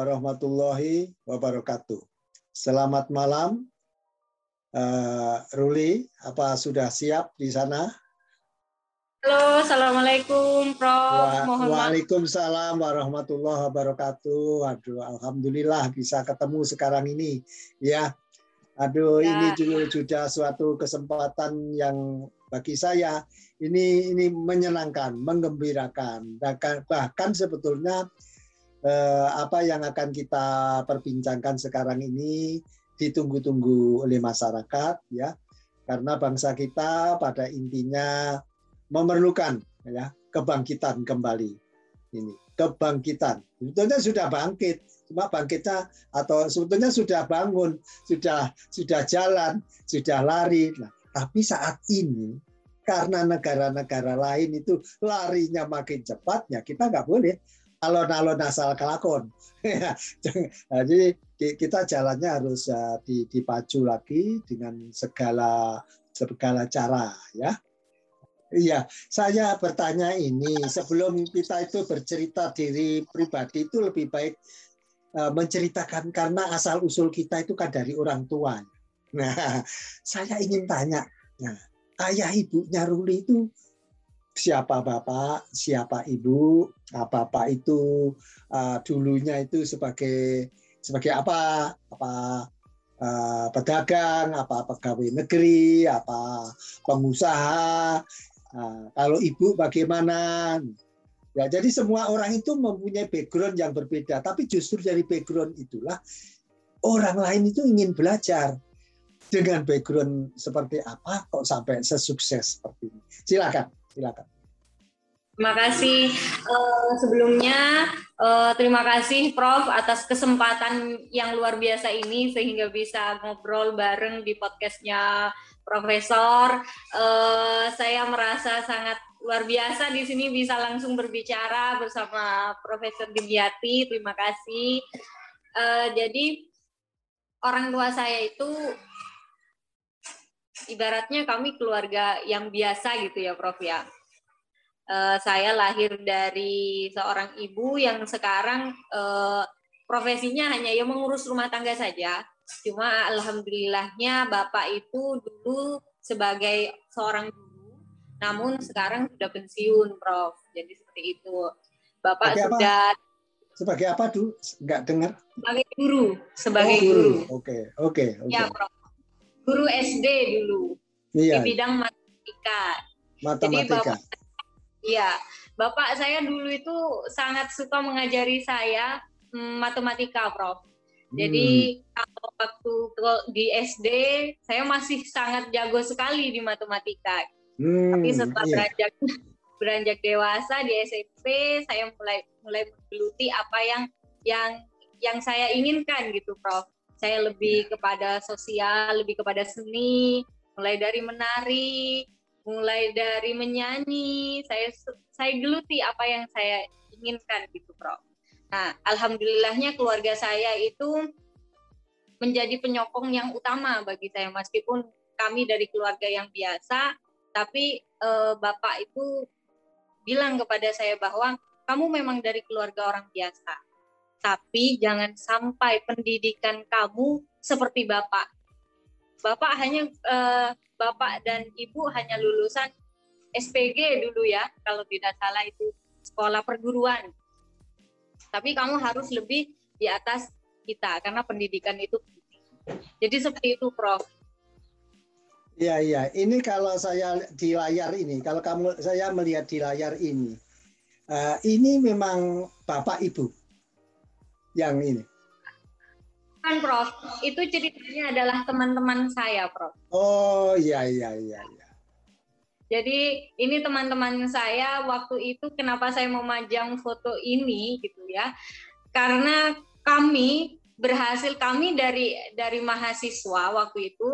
warahmatullahi wabarakatuh. Selamat malam, uh, Ruli. Apa sudah siap di sana? Halo, assalamualaikum, Prof. Wa Waalaikumsalam warahmatullahi wabarakatuh. Aduh, alhamdulillah bisa ketemu sekarang ini, ya. Aduh, ya. ini juga sudah suatu kesempatan yang bagi saya ini ini menyenangkan, menggembirakan. Bahkan, bahkan sebetulnya eh, apa yang akan kita perbincangkan sekarang ini ditunggu-tunggu oleh masyarakat ya. Karena bangsa kita pada intinya memerlukan ya kebangkitan kembali ini kebangkitan. Sebetulnya sudah bangkit cuma bangkitnya atau sebetulnya sudah bangun sudah sudah jalan sudah lari. Nah, tapi saat ini karena negara-negara lain itu larinya makin cepat ya kita nggak boleh alon-alon asal kelakon. Jadi kita jalannya harus uh, dipacu lagi dengan segala segala cara ya. Iya, saya bertanya ini sebelum kita itu bercerita diri pribadi itu lebih baik uh, menceritakan karena asal usul kita itu kan dari orang tua. Nah, saya ingin tanya, nah, ayah ibunya Ruli itu siapa bapak, siapa ibu. Nah, bapak itu uh, dulunya itu sebagai sebagai apa? Apa uh, pedagang, apa pegawai negeri, apa pengusaha. Uh, kalau ibu bagaimana? Ya, jadi semua orang itu mempunyai background yang berbeda, tapi justru dari background itulah orang lain itu ingin belajar dengan background seperti apa kok sampai sesukses seperti ini. Silakan silakan. Terima kasih uh, sebelumnya uh, terima kasih Prof atas kesempatan yang luar biasa ini sehingga bisa ngobrol bareng di podcastnya Profesor. Uh, saya merasa sangat luar biasa di sini bisa langsung berbicara bersama Profesor Dimyati. Terima kasih. Uh, jadi orang tua saya itu ibaratnya kami keluarga yang biasa gitu ya Prof ya. Uh, saya lahir dari seorang ibu yang sekarang uh, profesinya hanya ya mengurus rumah tangga saja. Cuma alhamdulillahnya Bapak itu dulu sebagai seorang guru, namun sekarang sudah pensiun, Prof. Jadi seperti itu. Bapak sebagai sudah apa? sebagai apa tuh? Enggak dengar? Sebagai guru, sebagai oh, guru. Oke, oke, oke. Ya, Prof guru SD dulu iya. di bidang matematika. Matematika. Jadi bapak, iya, bapak saya dulu itu sangat suka mengajari saya hmm, matematika, Prof. Jadi hmm. kalau waktu di SD saya masih sangat jago sekali di matematika. Hmm, Tapi setelah iya. beranjak beranjak dewasa di SMP saya mulai mulai menggeluti apa yang yang yang saya inginkan gitu, Prof saya lebih kepada sosial, lebih kepada seni, mulai dari menari, mulai dari menyanyi. Saya saya geluti apa yang saya inginkan gitu, Prof. Nah, alhamdulillahnya keluarga saya itu menjadi penyokong yang utama bagi saya meskipun kami dari keluarga yang biasa, tapi eh, bapak itu bilang kepada saya bahwa kamu memang dari keluarga orang biasa tapi jangan sampai pendidikan kamu seperti bapak. Bapak hanya uh, bapak dan ibu hanya lulusan SPG dulu ya, kalau tidak salah itu sekolah perguruan. Tapi kamu harus lebih di atas kita karena pendidikan itu Jadi seperti itu, Prof. Iya, iya. Ini kalau saya di layar ini, kalau kamu saya melihat di layar ini, uh, ini memang bapak ibu yang ini? Kan Prof, itu ceritanya adalah teman-teman saya Prof. Oh iya iya iya. iya. Jadi ini teman-teman saya waktu itu kenapa saya memajang foto ini gitu ya, karena kami berhasil kami dari dari mahasiswa waktu itu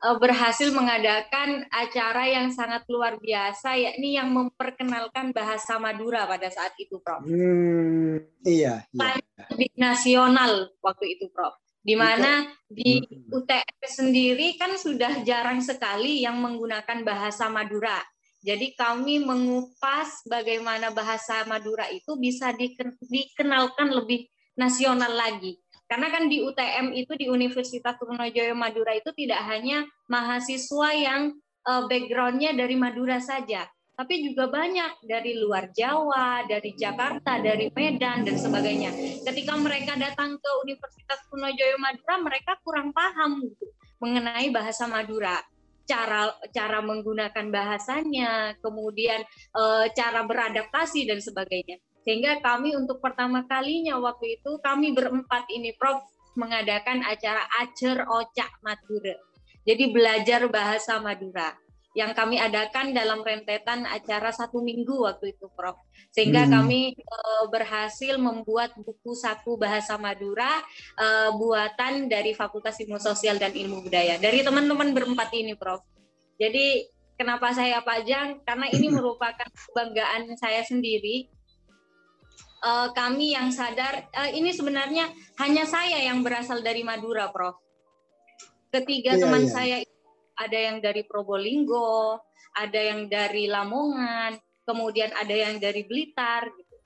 Eh, berhasil mengadakan acara yang sangat luar biasa, yakni yang memperkenalkan bahasa Madura pada saat itu, Prof. Hmm, iya. iya. Di nasional waktu itu, Prof. Di mana di hmm. UTS sendiri kan sudah jarang sekali yang menggunakan bahasa Madura. Jadi kami mengupas bagaimana bahasa Madura itu bisa dikenalkan lebih nasional lagi. Karena kan di UTM itu di Universitas Trunojoyo Madura itu tidak hanya mahasiswa yang uh, backgroundnya dari Madura saja, tapi juga banyak dari luar Jawa, dari Jakarta, dari Medan dan sebagainya. Ketika mereka datang ke Universitas Trunojoyo Madura, mereka kurang paham gitu, mengenai bahasa Madura cara cara menggunakan bahasanya, kemudian e, cara beradaptasi dan sebagainya. Sehingga kami untuk pertama kalinya waktu itu kami berempat ini Prof mengadakan acara Acer Ocak Madura. Jadi belajar bahasa Madura yang kami adakan dalam rentetan acara satu minggu waktu itu, Prof. Sehingga hmm. kami uh, berhasil membuat buku saku bahasa Madura uh, buatan dari Fakultas Ilmu Sosial dan Ilmu Budaya dari teman-teman berempat ini, Prof. Jadi kenapa saya pajang? Karena ini merupakan kebanggaan saya sendiri. Uh, kami yang sadar uh, ini sebenarnya hanya saya yang berasal dari Madura, Prof. Ketiga yeah, teman yeah. saya ada yang dari Probolinggo, ada yang dari Lamongan, kemudian ada yang dari Blitar gitu.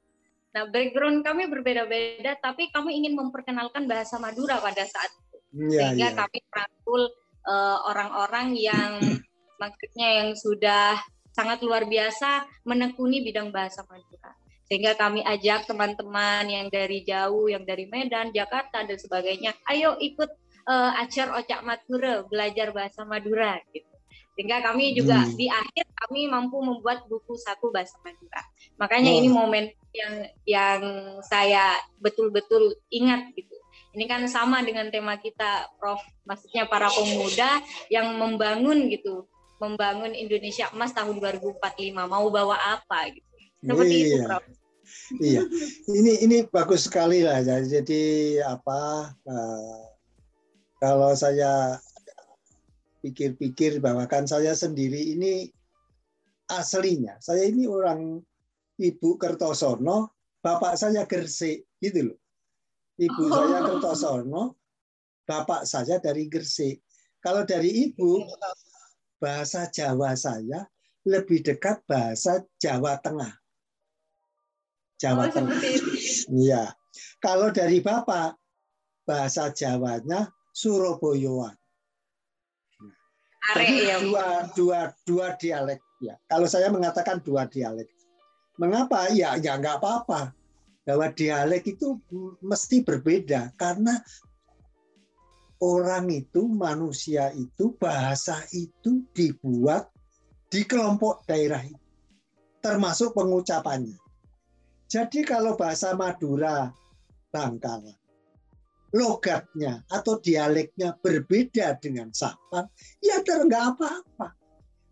Nah, background kami berbeda-beda tapi kami ingin memperkenalkan bahasa Madura pada saat itu. Ya, Sehingga ya. kami merangkul uh, orang-orang yang maksudnya yang sudah sangat luar biasa menekuni bidang bahasa Madura. Sehingga kami ajak teman-teman yang dari jauh, yang dari Medan, Jakarta dan sebagainya, ayo ikut uh, acar ocak Madura, belajar bahasa Madura gitu. Sehingga kami juga hmm. di akhir kami mampu membuat buku satu bahasa Madura. Makanya oh. ini momen yang yang saya betul-betul ingat gitu. Ini kan sama dengan tema kita, Prof. Maksudnya para pemuda yang membangun gitu, membangun Indonesia Emas tahun 2045. Mau bawa apa gitu. Seperti iya. itu, Prof. Iya, ini ini bagus sekali lah. Jadi apa? Uh, kalau saya pikir-pikir bahwa kan saya sendiri ini aslinya, saya ini orang Ibu Kertosono, bapak saya Gresik, gitu loh. Ibu oh. saya Kertosono, bapak saya dari Gresik. Kalau dari ibu, bahasa Jawa saya lebih dekat bahasa Jawa Tengah. Jawa oh, Tengah. Iya. Kalau dari bapak, bahasa Jawanya Surabayaan. Jadi ya. dua, dua, dua dialek ya. Kalau saya mengatakan dua dialek, mengapa? Ya, ya nggak apa-apa. Bahwa dialek itu mesti berbeda karena orang itu, manusia itu, bahasa itu dibuat di kelompok daerah itu, termasuk pengucapannya. Jadi kalau bahasa Madura, Bangkalan, logatnya atau dialeknya berbeda dengan Sampang, ya nggak apa-apa.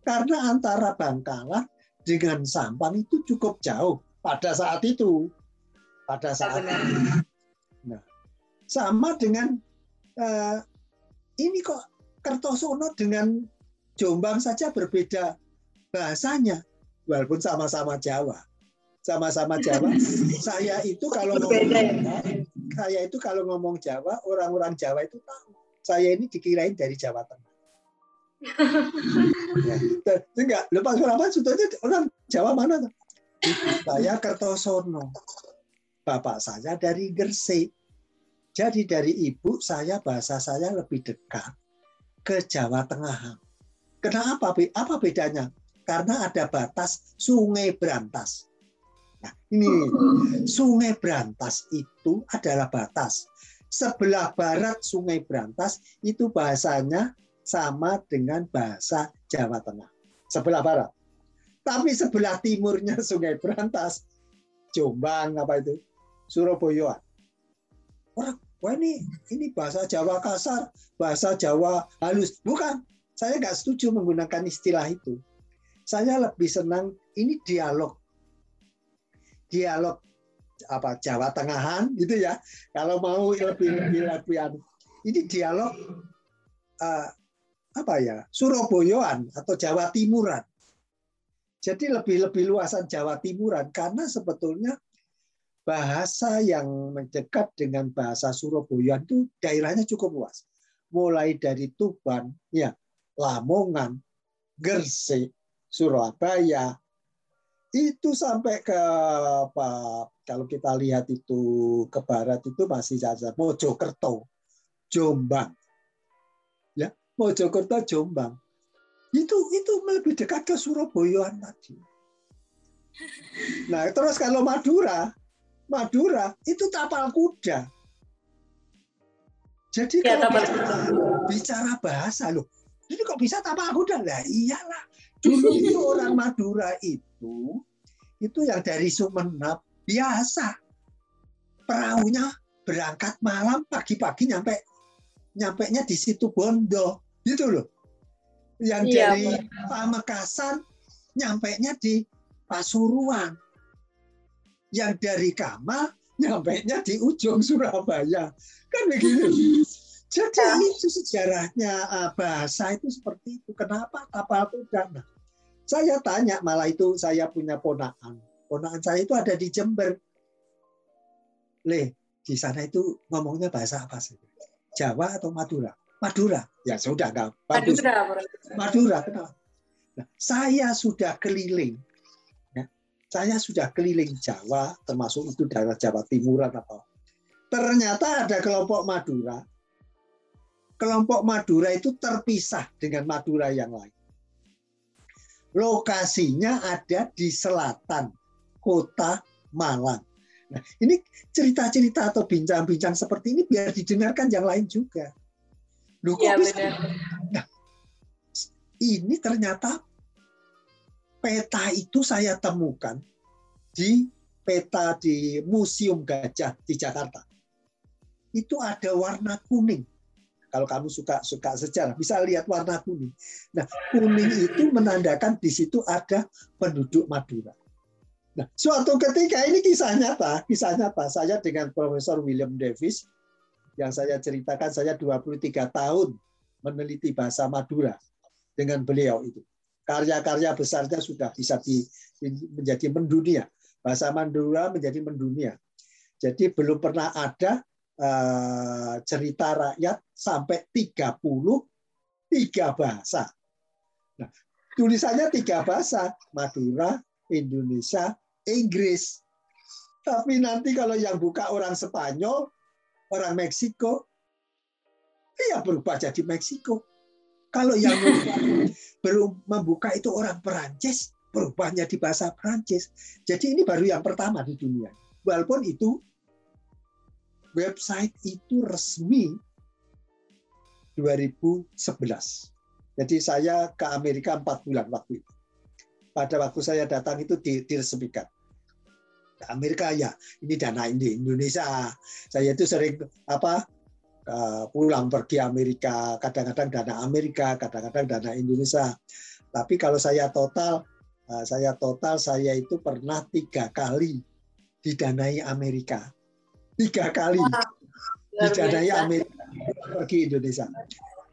Karena antara Bangkalan dengan Sampang itu cukup jauh pada saat itu. Pada saat itu. Nah, sama dengan uh, ini kok Kertosono dengan Jombang saja berbeda bahasanya, walaupun sama-sama Jawa sama-sama Jawa. saya itu kalau ngomong Jawa, saya itu kalau ngomong Jawa, orang-orang Jawa itu tahu. Saya ini dikirain dari Jawa Tengah. ya, enggak, lepas apa sebetulnya orang Jawa mana? Saya Kertosono. Bapak saya dari Gresik. Jadi dari ibu saya bahasa saya lebih dekat ke Jawa Tengah. Kenapa? Apa bedanya? Karena ada batas Sungai Berantas. Nah, ini Sungai Berantas itu adalah batas. Sebelah barat Sungai Berantas itu bahasanya sama dengan bahasa Jawa Tengah. Sebelah barat. Tapi sebelah timurnya Sungai Berantas, Jombang apa itu? Surabaya. Orang, wah ini ini bahasa Jawa kasar, bahasa Jawa halus. Bukan, saya nggak setuju menggunakan istilah itu. Saya lebih senang ini dialog dialog apa Jawa Tengahan gitu ya. Kalau mau lebih lebih lebih anu. ini dialog uh, apa ya Surabayaan atau Jawa Timuran. Jadi lebih lebih luasan Jawa Timuran karena sebetulnya bahasa yang mendekat dengan bahasa Surabaya itu daerahnya cukup luas. Mulai dari Tuban, ya, Lamongan, Gresik, Surabaya, itu sampai ke apa kalau kita lihat itu ke barat itu masih saja Mojokerto, Jombang. Ya, Mojokerto, Jombang. Itu itu lebih dekat ke Surabaya tadi. Nah, terus kalau Madura, Madura itu tapal kuda. Jadi ya, kalau bicara, bicara bahasa loh, ini kok bisa tapal kuda? Lah iyalah, dulu itu orang Madura itu itu yang dari Sumeneb biasa. Perahunya berangkat malam pagi-pagi nyampe nyampe nya di situ Bondo. Gitu loh. Yang iya, dari Pamekasan nyampe nya di Pasuruan. Yang dari Kamal nyampe nya di ujung Surabaya. Kan begitu jadi ya. itu sejarahnya ah, bahasa itu seperti itu kenapa kapal kuda nah, saya tanya malah itu saya punya ponakan Ponakan saya itu ada di Jember. Le, di sana itu ngomongnya bahasa apa sih? Jawa atau Madura? Madura. Ya sudah enggak bagus. Madura. Madura, kenapa? Nah, saya sudah keliling. Ya, saya sudah keliling Jawa, termasuk itu daerah Jawa Timuran apa. Ternyata ada kelompok Madura. Kelompok Madura itu terpisah dengan Madura yang lain. Lokasinya ada di selatan kota Malang. Nah, ini cerita-cerita atau bincang-bincang seperti ini biar didengarkan yang lain juga. Loh, kok ya, bisa? Nah, ini ternyata peta itu saya temukan di peta di Museum Gajah di Jakarta. Itu ada warna kuning. Kalau kamu suka suka sejarah, bisa lihat warna kuning. Nah, kuning itu menandakan di situ ada penduduk Madura. Nah, suatu ketika ini kisah nyata, kisah nyata saya dengan Profesor William Davis yang saya ceritakan saya 23 tahun meneliti bahasa Madura dengan beliau itu. Karya-karya besarnya sudah bisa di, menjadi mendunia. Bahasa Madura menjadi mendunia. Jadi belum pernah ada cerita rakyat sampai 30 tiga bahasa. Nah, tulisannya tiga bahasa, Madura, Indonesia, Inggris. Tapi nanti kalau yang buka orang Spanyol, orang Meksiko, ya berubah jadi Meksiko. Kalau yang belum membuka itu orang Perancis, berubahnya di bahasa Perancis. Jadi ini baru yang pertama di dunia. Walaupun itu website itu resmi 2011. Jadi saya ke Amerika empat bulan waktu itu pada waktu saya datang itu diresmikan. Amerika ya, ini dana ini Indonesia. Saya itu sering apa pulang pergi Amerika, kadang-kadang dana Amerika, kadang-kadang dana Indonesia. Tapi kalau saya total, eh, saya total saya itu pernah tiga kali didanai Amerika, tiga kali didanai Amerika pergi Indonesia.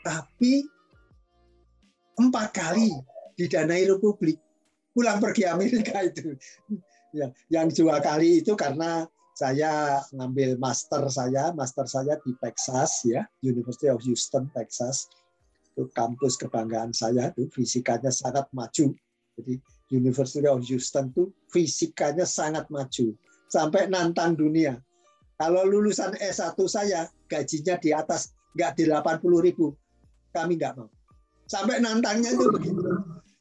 Tapi empat kali didanai Republik pulang pergi Amerika itu. Ya, yang dua kali itu karena saya ngambil master saya, master saya di Texas ya, University of Houston, Texas. Itu kampus kebanggaan saya itu fisikanya sangat maju. Jadi University of Houston itu fisikanya sangat maju sampai nantang dunia. Kalau lulusan S1 saya gajinya di atas nggak di 80 ribu, kami nggak mau. Sampai nantangnya itu begitu.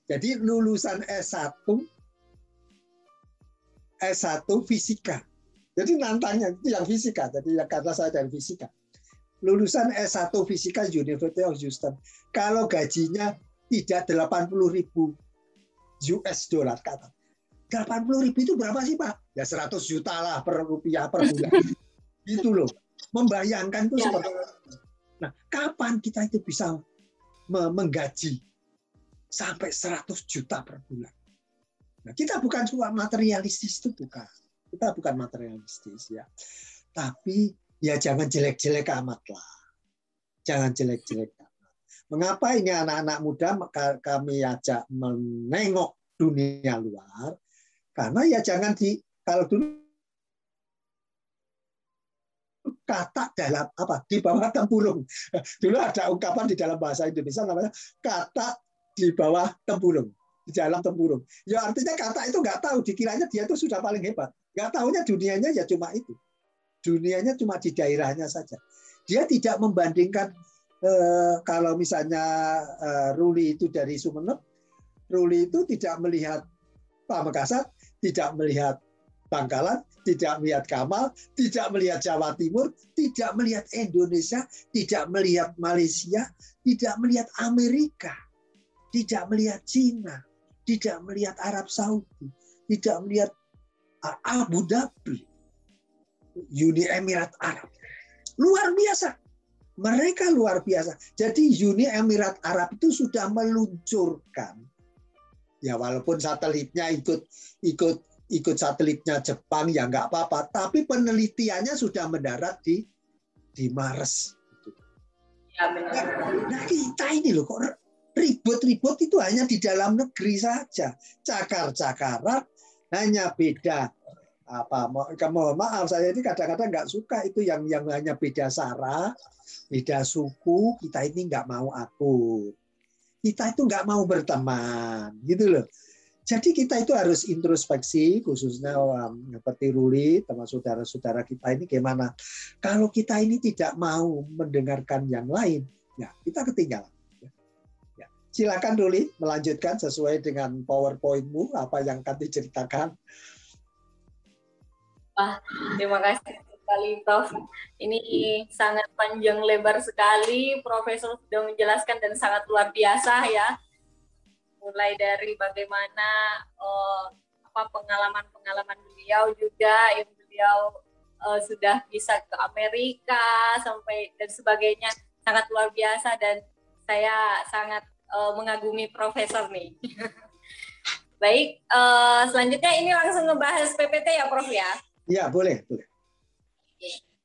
Jadi lulusan S1 S1 fisika. Jadi nantangnya itu yang fisika. Jadi kata saya dari fisika. Lulusan S1 fisika University of Houston. Kalau gajinya tidak 80 ribu US dollar kata. 80 ribu itu berapa sih Pak? Ya 100 juta lah per rupiah per bulan. itu loh. Membayangkan itu ya. seperti Nah, kapan kita itu bisa menggaji sampai 100 juta per bulan. Nah, kita bukan cuma materialistis itu bukan. Kita bukan materialistis ya. Tapi ya jangan jelek-jelek amat lah. Jangan jelek-jelek amat. Mengapa ini anak-anak muda kami ajak menengok dunia luar? Karena ya jangan di kalau dulu kata dalam apa di bawah tempurung. Dulu ada ungkapan di dalam bahasa Indonesia namanya kata di bawah tempurung. di dalam tempurung. Ya artinya kata itu nggak tahu, dikiranya dia itu sudah paling hebat. Nggak tahunya dunianya ya cuma itu. Dunianya cuma di daerahnya saja. Dia tidak membandingkan eh, kalau misalnya eh, Ruli itu dari Sumeneb, Ruli itu tidak melihat Pamekasan, tidak melihat Bangkalan, tidak melihat Kamal, tidak melihat Jawa Timur, tidak melihat Indonesia, tidak melihat Malaysia, tidak melihat Amerika, tidak melihat Cina, tidak melihat Arab Saudi, tidak melihat Abu Dhabi, Uni Emirat Arab. Luar biasa. Mereka luar biasa. Jadi Uni Emirat Arab itu sudah meluncurkan ya walaupun satelitnya ikut ikut ikut satelitnya Jepang ya nggak apa-apa, tapi penelitiannya sudah mendarat di di Mars. Ya, Nah kita ini loh kok ribut-ribut itu hanya di dalam negeri saja. Cakar-cakaran hanya beda apa mohon maaf saya ini kadang-kadang nggak suka itu yang yang hanya beda sara, beda suku kita ini nggak mau akur. Kita itu nggak mau berteman, gitu loh. Jadi kita itu harus introspeksi, khususnya um, seperti Ruli, teman saudara-saudara kita ini gimana. Kalau kita ini tidak mau mendengarkan yang lain, ya kita ketinggalan. Silakan Ruli melanjutkan sesuai dengan PowerPoint-mu apa yang akan diceritakan. Wah, terima kasih sekali Prof. Ini sangat panjang lebar sekali. Profesor sudah menjelaskan dan sangat luar biasa ya. Mulai dari bagaimana uh, apa pengalaman-pengalaman beliau juga yang beliau uh, sudah bisa ke Amerika sampai dan sebagainya sangat luar biasa dan saya sangat uh, mengagumi profesor nih. Baik, uh, selanjutnya ini langsung ngebahas PPT ya, Prof ya? Iya, boleh, boleh.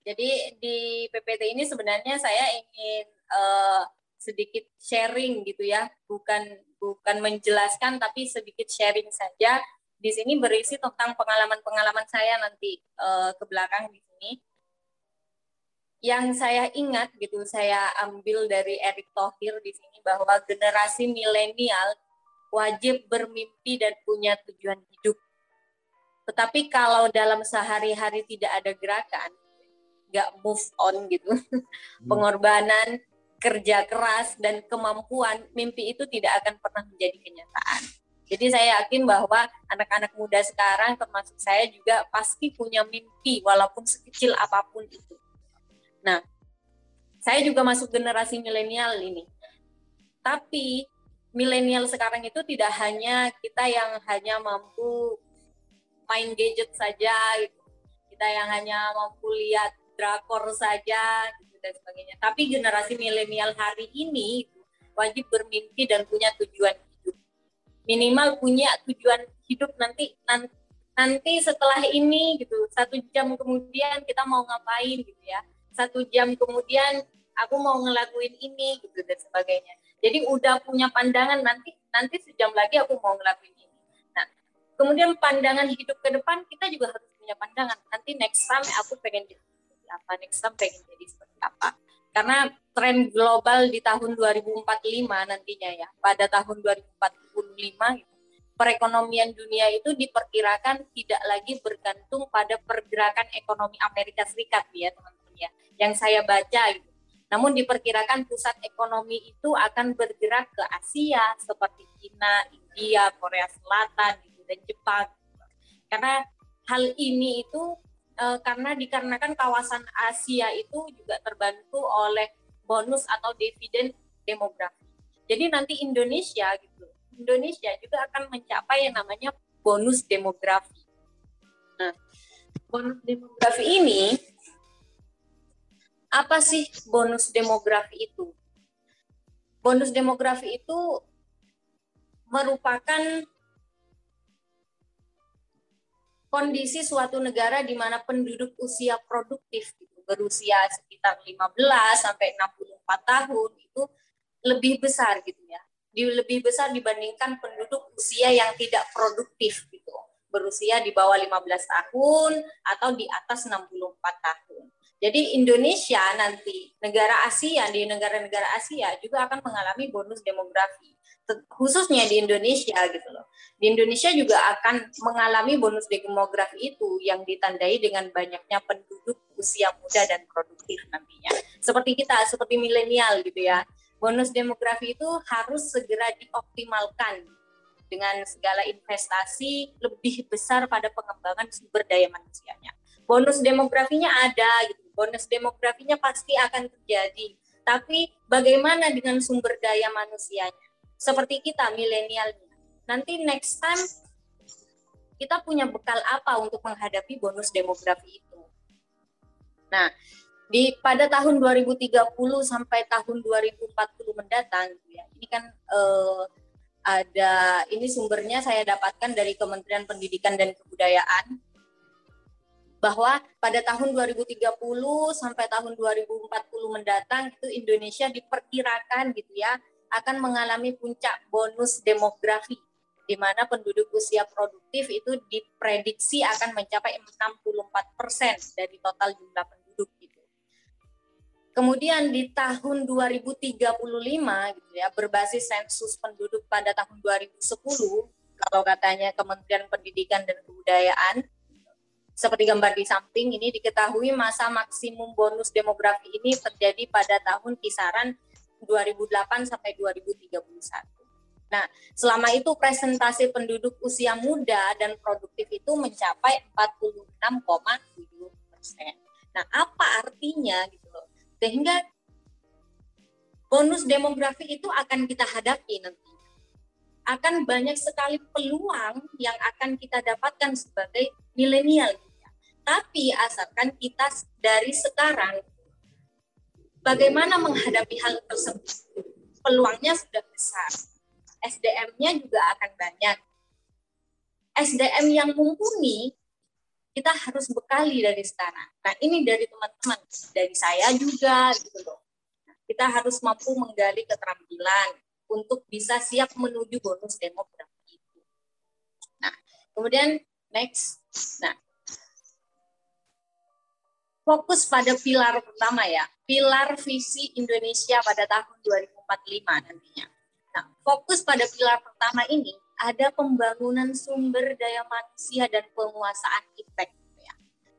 Jadi di PPT ini sebenarnya saya ingin uh, sedikit sharing gitu ya, bukan bukan menjelaskan tapi sedikit sharing saja. Di sini berisi tentang pengalaman-pengalaman saya nanti uh, ke belakang di sini yang saya ingat gitu saya ambil dari Erick Thohir di sini bahwa generasi milenial wajib bermimpi dan punya tujuan hidup. Tetapi kalau dalam sehari-hari tidak ada gerakan, nggak move on gitu, hmm. pengorbanan, kerja keras dan kemampuan, mimpi itu tidak akan pernah menjadi kenyataan. Jadi saya yakin bahwa anak-anak muda sekarang termasuk saya juga pasti punya mimpi walaupun sekecil apa pun itu Nah, saya juga masuk generasi milenial ini. Tapi milenial sekarang itu tidak hanya kita yang hanya mampu main gadget saja gitu. Kita yang hanya mampu lihat drakor saja gitu dan sebagainya. Tapi generasi milenial hari ini wajib bermimpi dan punya tujuan hidup. Minimal punya tujuan hidup nanti nanti setelah ini gitu satu jam kemudian kita mau ngapain gitu ya satu jam kemudian aku mau ngelakuin ini gitu dan sebagainya. Jadi udah punya pandangan nanti nanti sejam lagi aku mau ngelakuin ini. Nah, kemudian pandangan hidup ke depan kita juga harus punya pandangan. Nanti next time aku pengen apa, next time pengen jadi seperti apa. Karena tren global di tahun 2045 nantinya ya, pada tahun 2045 gitu, perekonomian dunia itu diperkirakan tidak lagi bergantung pada pergerakan ekonomi Amerika Serikat ya teman-teman ya yang saya baca gitu. Namun diperkirakan pusat ekonomi itu akan bergerak ke Asia seperti China, India, Korea Selatan gitu, dan Jepang. Karena hal ini itu e, karena dikarenakan kawasan Asia itu juga terbantu oleh bonus atau dividen demografi. Jadi nanti Indonesia gitu, Indonesia juga akan mencapai yang namanya bonus demografi. Nah, bonus demografi ini apa sih bonus demografi itu? Bonus demografi itu merupakan kondisi suatu negara di mana penduduk usia produktif gitu, berusia sekitar 15 sampai 64 tahun itu lebih besar gitu ya. Di lebih besar dibandingkan penduduk usia yang tidak produktif gitu. Berusia di bawah 15 tahun atau di atas 64 tahun. Jadi Indonesia nanti negara Asia di negara-negara Asia juga akan mengalami bonus demografi khususnya di Indonesia gitu loh. Di Indonesia juga akan mengalami bonus demografi itu yang ditandai dengan banyaknya penduduk usia muda dan produktif nantinya. Seperti kita, seperti milenial gitu ya. Bonus demografi itu harus segera dioptimalkan dengan segala investasi lebih besar pada pengembangan sumber daya manusianya. Bonus demografinya ada gitu. Bonus demografinya pasti akan terjadi. Tapi bagaimana dengan sumber daya manusianya? Seperti kita milenialnya. Nanti next time kita punya bekal apa untuk menghadapi bonus demografi itu. Nah, di pada tahun 2030 sampai tahun 2040 mendatang ya. Ini kan eh, ada ini sumbernya saya dapatkan dari Kementerian Pendidikan dan Kebudayaan bahwa pada tahun 2030 sampai tahun 2040 mendatang itu Indonesia diperkirakan gitu ya akan mengalami puncak bonus demografi di mana penduduk usia produktif itu diprediksi akan mencapai 64 persen dari total jumlah penduduk gitu. Kemudian di tahun 2035 gitu ya berbasis sensus penduduk pada tahun 2010 kalau katanya Kementerian Pendidikan dan Kebudayaan seperti gambar di samping ini diketahui masa maksimum bonus demografi ini terjadi pada tahun kisaran 2008 sampai 2031. Nah, selama itu presentasi penduduk usia muda dan produktif itu mencapai 46,7 persen. Nah, apa artinya gitu loh? Sehingga bonus demografi itu akan kita hadapi nanti. Akan banyak sekali peluang yang akan kita dapatkan sebagai milenial. Tapi asalkan kita dari sekarang bagaimana menghadapi hal tersebut? Peluangnya sudah besar. SDM-nya juga akan banyak. SDM yang mumpuni kita harus bekali dari sekarang. Nah, ini dari teman-teman, dari saya juga gitu loh. Kita harus mampu menggali keterampilan untuk bisa siap menuju bonus demografi itu. Nah, kemudian next. Nah, fokus pada pilar pertama ya, pilar visi Indonesia pada tahun 2045 nantinya. Nah, fokus pada pilar pertama ini ada pembangunan sumber daya manusia dan penguasaan iptek ya.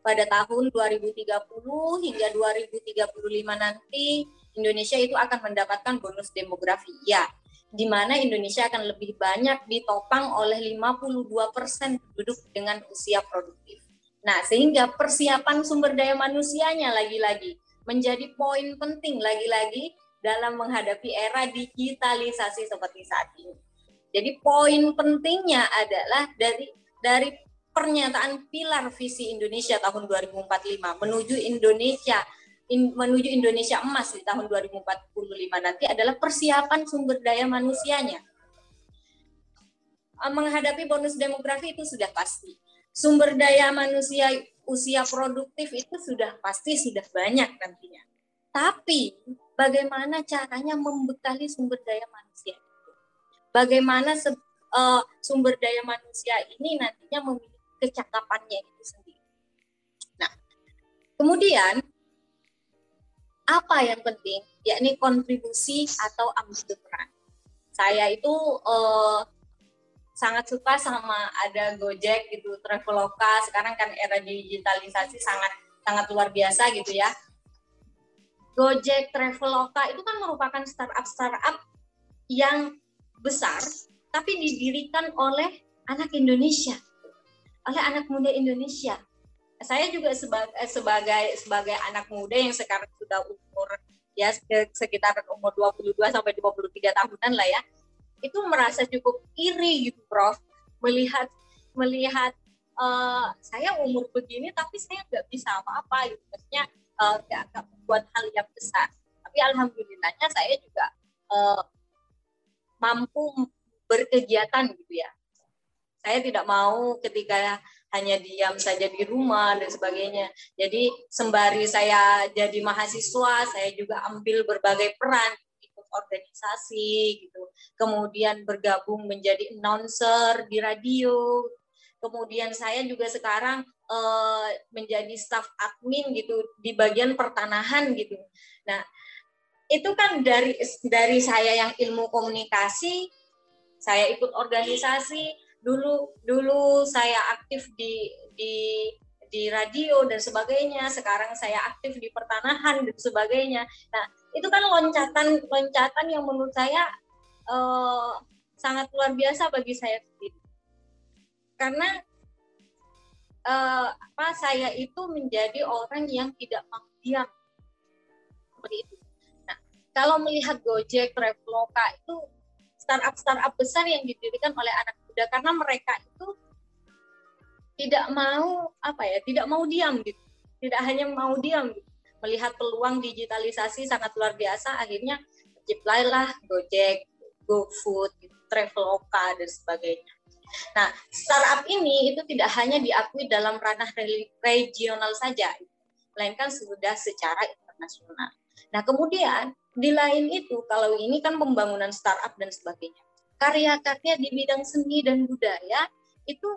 Pada tahun 2030 hingga 2035 nanti Indonesia itu akan mendapatkan bonus demografi ya, di mana Indonesia akan lebih banyak ditopang oleh 52% penduduk dengan usia produktif. Nah, sehingga persiapan sumber daya manusianya lagi-lagi menjadi poin penting lagi-lagi dalam menghadapi era digitalisasi seperti saat ini. Jadi poin pentingnya adalah dari dari pernyataan pilar visi Indonesia tahun 2045 menuju Indonesia in, menuju Indonesia emas di tahun 2045 nanti adalah persiapan sumber daya manusianya. Menghadapi bonus demografi itu sudah pasti sumber daya manusia usia produktif itu sudah pasti sudah banyak nantinya. Tapi bagaimana caranya membekali sumber daya manusia itu? Bagaimana se, uh, sumber daya manusia ini nantinya memiliki kecakapannya itu sendiri. Nah, kemudian apa yang penting yakni kontribusi atau ambil peran. Saya itu uh, sangat suka sama ada Gojek gitu, Traveloka. Sekarang kan era digitalisasi sangat sangat luar biasa gitu ya. Gojek, Traveloka itu kan merupakan startup-startup yang besar, tapi didirikan oleh anak Indonesia, oleh anak muda Indonesia. Saya juga sebagai sebagai sebagai anak muda yang sekarang sudah umur ya sekitar umur 22 sampai 23 tahunan lah ya itu merasa cukup iri gitu Prof. Melihat melihat uh, saya umur begini tapi saya nggak bisa apa-apa gitu. Maksudnya uh, nggak buat hal yang besar. Tapi alhamdulillahnya saya juga uh, mampu berkegiatan gitu ya. Saya tidak mau ketika hanya diam saja di rumah dan sebagainya. Jadi sembari saya jadi mahasiswa, saya juga ambil berbagai peran organisasi gitu. Kemudian bergabung menjadi announcer di radio. Kemudian saya juga sekarang uh, menjadi staff admin gitu di bagian pertanahan gitu. Nah, itu kan dari dari saya yang ilmu komunikasi, saya ikut organisasi, dulu dulu saya aktif di di di radio dan sebagainya. Sekarang saya aktif di pertanahan dan sebagainya. Nah, itu kan loncatan loncatan yang menurut saya uh, sangat luar biasa bagi saya sendiri. Karena uh, apa saya itu menjadi orang yang tidak mau diam seperti itu. Nah, kalau melihat Gojek, Traveloka itu startup-startup besar yang didirikan oleh anak muda karena mereka itu tidak mau apa ya tidak mau diam gitu tidak hanya mau diam gitu. melihat peluang digitalisasi sangat luar biasa akhirnya lah Gojek, GoFood, Traveloka dan sebagainya. Nah, startup ini itu tidak hanya diakui dalam ranah regional saja, melainkan sudah secara internasional. Nah, kemudian di lain itu, kalau ini kan pembangunan startup dan sebagainya, karya-karya di bidang seni dan budaya itu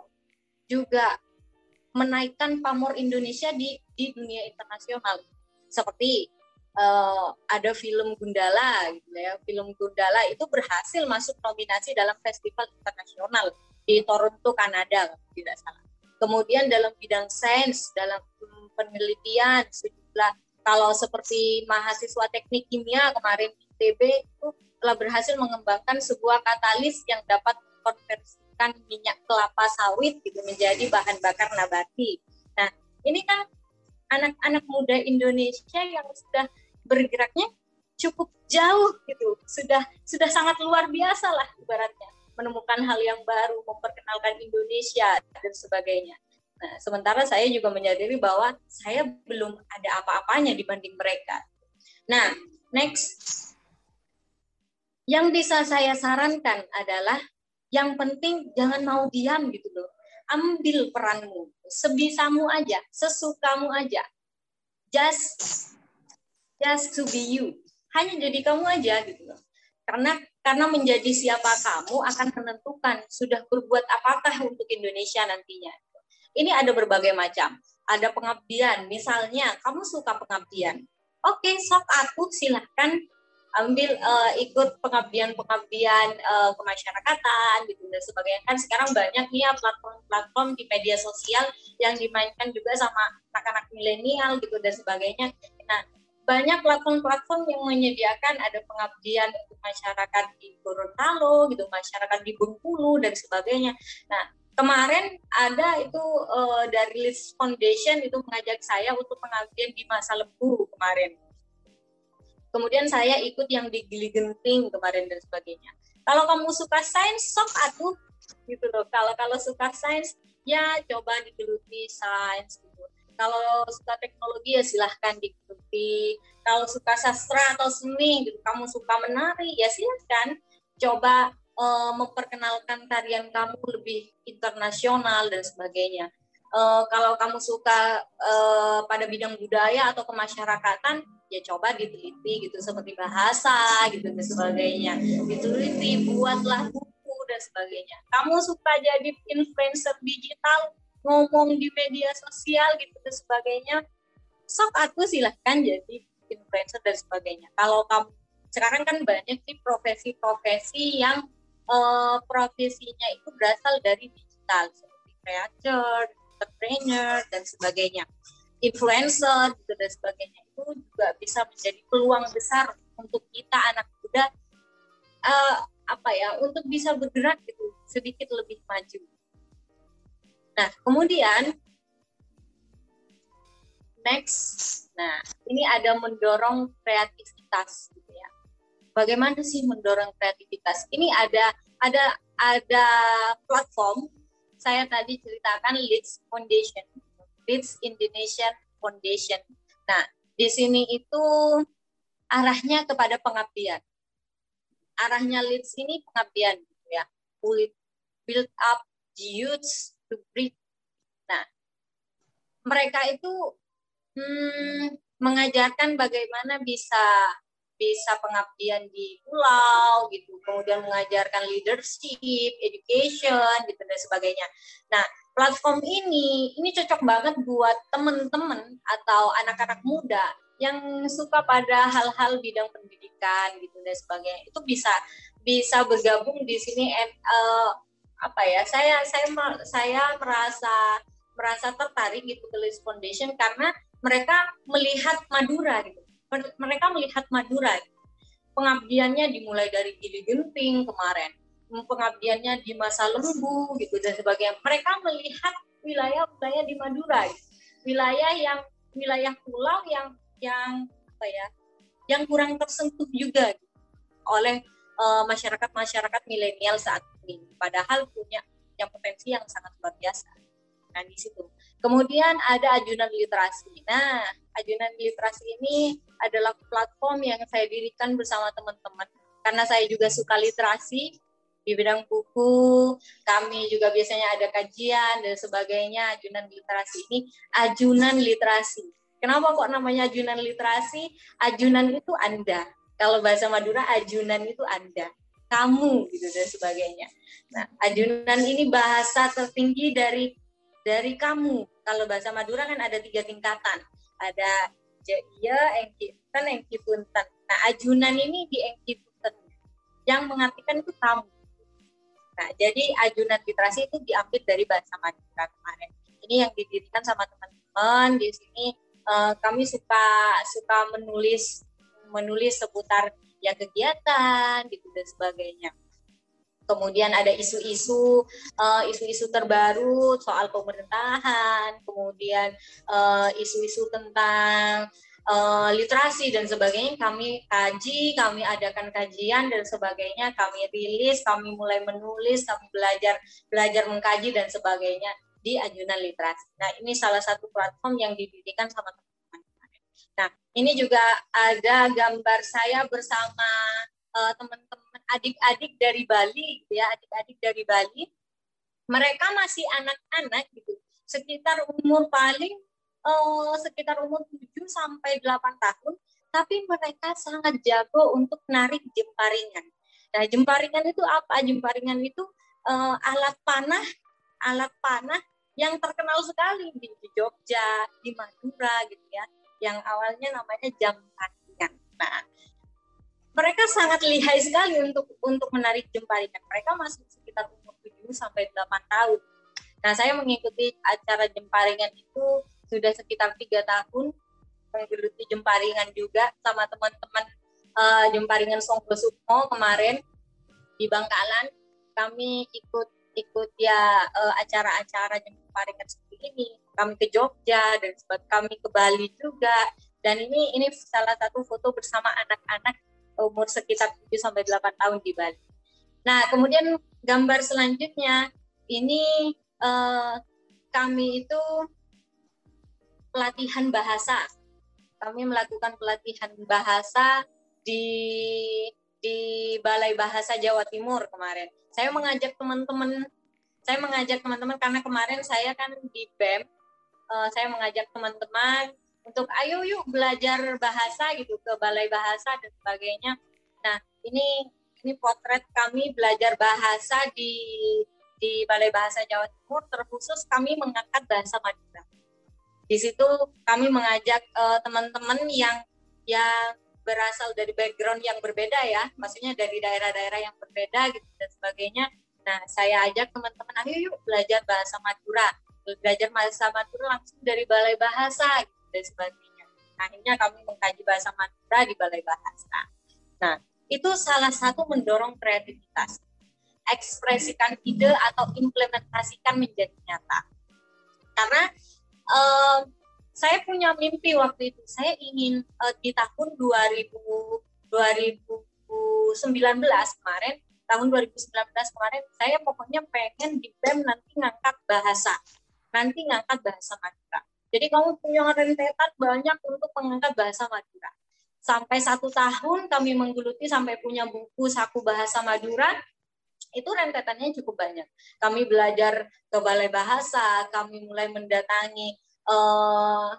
juga menaikkan pamor Indonesia di di dunia internasional. Seperti uh, ada film Gundala gitu ya. Film Gundala itu berhasil masuk nominasi dalam festival internasional di Toronto Kanada tidak salah. Kemudian dalam bidang sains dalam penelitian sejumlah kalau seperti mahasiswa teknik kimia kemarin ITB itu telah berhasil mengembangkan sebuah katalis yang dapat konversi menggunakan minyak kelapa sawit gitu menjadi bahan bakar nabati. Nah, ini kan anak-anak muda Indonesia yang sudah bergeraknya cukup jauh gitu. Sudah sudah sangat luar biasa lah ibaratnya menemukan hal yang baru, memperkenalkan Indonesia dan sebagainya. Nah, sementara saya juga menyadari bahwa saya belum ada apa-apanya dibanding mereka. Nah, next yang bisa saya sarankan adalah yang penting jangan mau diam gitu loh. Ambil peranmu. Sebisamu aja sesukamu aja. Just just to be you. Hanya jadi kamu aja gitu loh. Karena karena menjadi siapa kamu akan menentukan sudah berbuat apakah untuk Indonesia nantinya. Ini ada berbagai macam. Ada pengabdian. Misalnya kamu suka pengabdian. Oke sok aku silahkan ambil uh, ikut pengabdian-pengabdian uh, kemasyarakatan gitu dan sebagainya kan sekarang banyak nih ya platform-platform di media sosial yang dimainkan juga sama anak-anak milenial gitu dan sebagainya. Nah banyak platform-platform yang menyediakan ada pengabdian untuk masyarakat di Gorontalo gitu, masyarakat di Bengkulu dan sebagainya. Nah kemarin ada itu uh, dari List Foundation itu mengajak saya untuk pengabdian di masa lembu kemarin Kemudian saya ikut yang di Gili Genting kemarin dan sebagainya. Kalau kamu suka sains, sok atuh gitu loh. Kalau kalau suka sains, ya coba digeluti sains gitu. Kalau suka teknologi ya silahkan digeluti. Kalau suka sastra atau seni, gitu, kamu suka menari ya silahkan coba uh, memperkenalkan tarian kamu lebih internasional dan sebagainya. Uh, kalau kamu suka uh, pada bidang budaya atau kemasyarakatan, ya coba diteliti gitu seperti bahasa gitu dan sebagainya. Diteliti buatlah buku dan sebagainya. Kamu suka jadi influencer digital ngomong di media sosial gitu dan sebagainya sok aku silahkan jadi influencer dan sebagainya. Kalau kamu sekarang kan banyak sih profesi-profesi yang uh, profesinya itu berasal dari digital seperti creator, entrepreneur dan sebagainya influencer gitu dan sebagainya itu juga bisa menjadi peluang besar untuk kita anak muda uh, apa ya untuk bisa bergerak gitu sedikit lebih maju. Nah kemudian next, nah ini ada mendorong kreativitas gitu ya. Bagaimana sih mendorong kreativitas? Ini ada ada ada platform saya tadi ceritakan Leeds Foundation Leeds Indonesian Foundation. Nah, di sini itu arahnya kepada pengabdian. Arahnya Leeds ini pengabdian, gitu ya. Build up the youth to breathe. Nah, mereka itu hmm, mengajarkan bagaimana bisa bisa pengabdian di pulau gitu, kemudian mengajarkan leadership, education gitu dan sebagainya. Nah, platform ini ini cocok banget buat temen-temen atau anak-anak muda yang suka pada hal-hal bidang pendidikan gitu dan sebagainya itu bisa bisa bergabung di sini and, uh, apa ya saya saya saya merasa merasa tertarik gitu ke List Foundation karena mereka melihat Madura gitu mereka melihat Madura gitu. pengabdiannya dimulai dari Gili Genting kemarin pengabdiannya di masa lembu gitu dan sebagainya mereka melihat wilayah-wilayah di Madura gitu. wilayah yang wilayah pulau yang yang apa ya yang kurang tersentuh juga gitu, oleh uh, masyarakat-masyarakat milenial saat ini padahal punya yang potensi yang sangat luar biasa nah di situ kemudian ada ajunan literasi nah ajunan literasi ini adalah platform yang saya dirikan bersama teman-teman karena saya juga suka literasi di bidang buku kami juga biasanya ada kajian dan sebagainya ajunan literasi ini ajunan literasi Kenapa kok namanya ajunan literasi? Ajunan itu Anda. Kalau bahasa Madura, ajunan itu Anda. Kamu gitu dan sebagainya. Nah, ajunan ini bahasa tertinggi dari dari kamu. Kalau bahasa Madura kan ada tiga tingkatan. Ada jaya, engkipunten, engkipunten. Nah, ajunan ini di engkipunten. Yang mengartikan itu kamu. Nah, jadi ajunan literasi itu diambil dari bahasa Madura kemarin. Ini yang didirikan sama teman-teman di sini uh, kami suka suka menulis menulis seputar ya kegiatan gitu dan sebagainya. Kemudian ada isu-isu uh, isu-isu terbaru soal pemerintahan, kemudian uh, isu-isu tentang uh, literasi dan sebagainya kami kaji, kami adakan kajian dan sebagainya, kami rilis, kami mulai menulis, kami belajar belajar mengkaji dan sebagainya di Ajunan Literasi. Nah, ini salah satu platform yang didirikan sama teman-teman. Nah, ini juga ada gambar saya bersama uh, teman-teman adik-adik dari Bali, gitu ya, adik-adik dari Bali. Mereka masih anak-anak gitu, sekitar umur paling uh, sekitar umur 7 sampai 8 tahun, tapi mereka sangat jago untuk narik jemparingan. Nah, jemparingan itu apa? Jemparingan itu uh, alat panah alat panah yang terkenal sekali di Jogja, di Madura gitu ya, yang awalnya namanya jam tangan. Nah, mereka sangat lihai sekali untuk untuk menarik jemparingan. Mereka masih sekitar umur 7 sampai 8 tahun. Nah, saya mengikuti acara jemparingan itu sudah sekitar tiga tahun menggeluti jemparingan juga sama teman-teman uh, jemparingan Songko Sukmo kemarin di Bangkalan kami ikut ikut ya uh, acara-acara jemparingan seperti ini. Kami ke Jogja dan sebab kami ke Bali juga. Dan ini ini salah satu foto bersama anak-anak umur sekitar 7 sampai 8 tahun di Bali. Nah, kemudian gambar selanjutnya ini uh, kami itu pelatihan bahasa. Kami melakukan pelatihan bahasa di di Balai Bahasa Jawa Timur kemarin. Saya mengajak teman-teman, saya mengajak teman-teman karena kemarin saya kan di BEM, uh, saya mengajak teman-teman untuk ayo yuk belajar bahasa gitu ke Balai Bahasa dan sebagainya. Nah ini ini potret kami belajar bahasa di di Balai Bahasa Jawa Timur terkhusus kami mengangkat bahasa Madura. Di situ kami mengajak uh, teman-teman yang yang berasal dari background yang berbeda ya, maksudnya dari daerah-daerah yang berbeda gitu dan sebagainya. Nah, saya ajak teman-teman, ayo yuk belajar bahasa Madura, belajar bahasa Madura langsung dari Balai Bahasa gitu, dan sebagainya. Akhirnya kami mengkaji bahasa Madura di Balai Bahasa. Nah, itu salah satu mendorong kreativitas. Ekspresikan ide atau implementasikan menjadi nyata. Karena um, saya punya mimpi waktu itu. Saya ingin uh, di tahun 2000 2019 kemarin, tahun 2019 kemarin saya pokoknya pengen di BEM nanti ngangkat bahasa. Nanti ngangkat bahasa Madura. Jadi kamu punya rentetan banyak untuk mengangkat bahasa Madura. Sampai satu tahun kami menggeluti sampai punya buku saku bahasa Madura, itu rentetannya cukup banyak. Kami belajar ke balai bahasa, kami mulai mendatangi uh,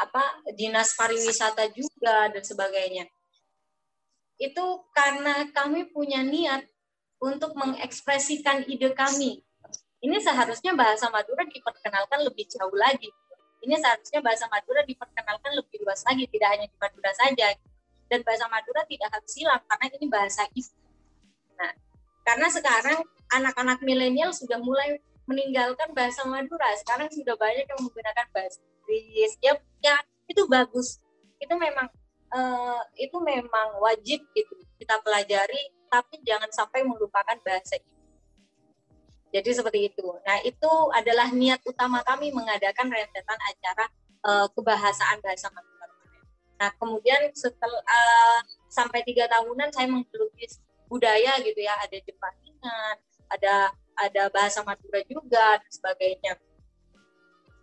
apa dinas pariwisata juga dan sebagainya. Itu karena kami punya niat untuk mengekspresikan ide kami Ini seharusnya bahasa Madura diperkenalkan lebih jauh lagi. Ini seharusnya bahasa Madura diperkenalkan lebih luas lagi, tidak hanya di Madura saja. Dan bahasa Madura tidak harus hilang karena ini bahasa ibu. Nah, karena sekarang anak-anak milenial sudah mulai meninggalkan bahasa Madura. Sekarang sudah banyak yang menggunakan bahasa Inggris. Ya, ya itu bagus. Itu memang uh, itu memang wajib gitu kita pelajari, tapi jangan sampai melupakan bahasa ibu. Jadi seperti itu. Nah itu adalah niat utama kami mengadakan rentetan acara uh, kebahasaan bahasa Madura. Nah kemudian setelah uh, sampai tiga tahunan saya menggeluti budaya gitu ya, ada Jepangan, ada ada bahasa Madura juga dan sebagainya.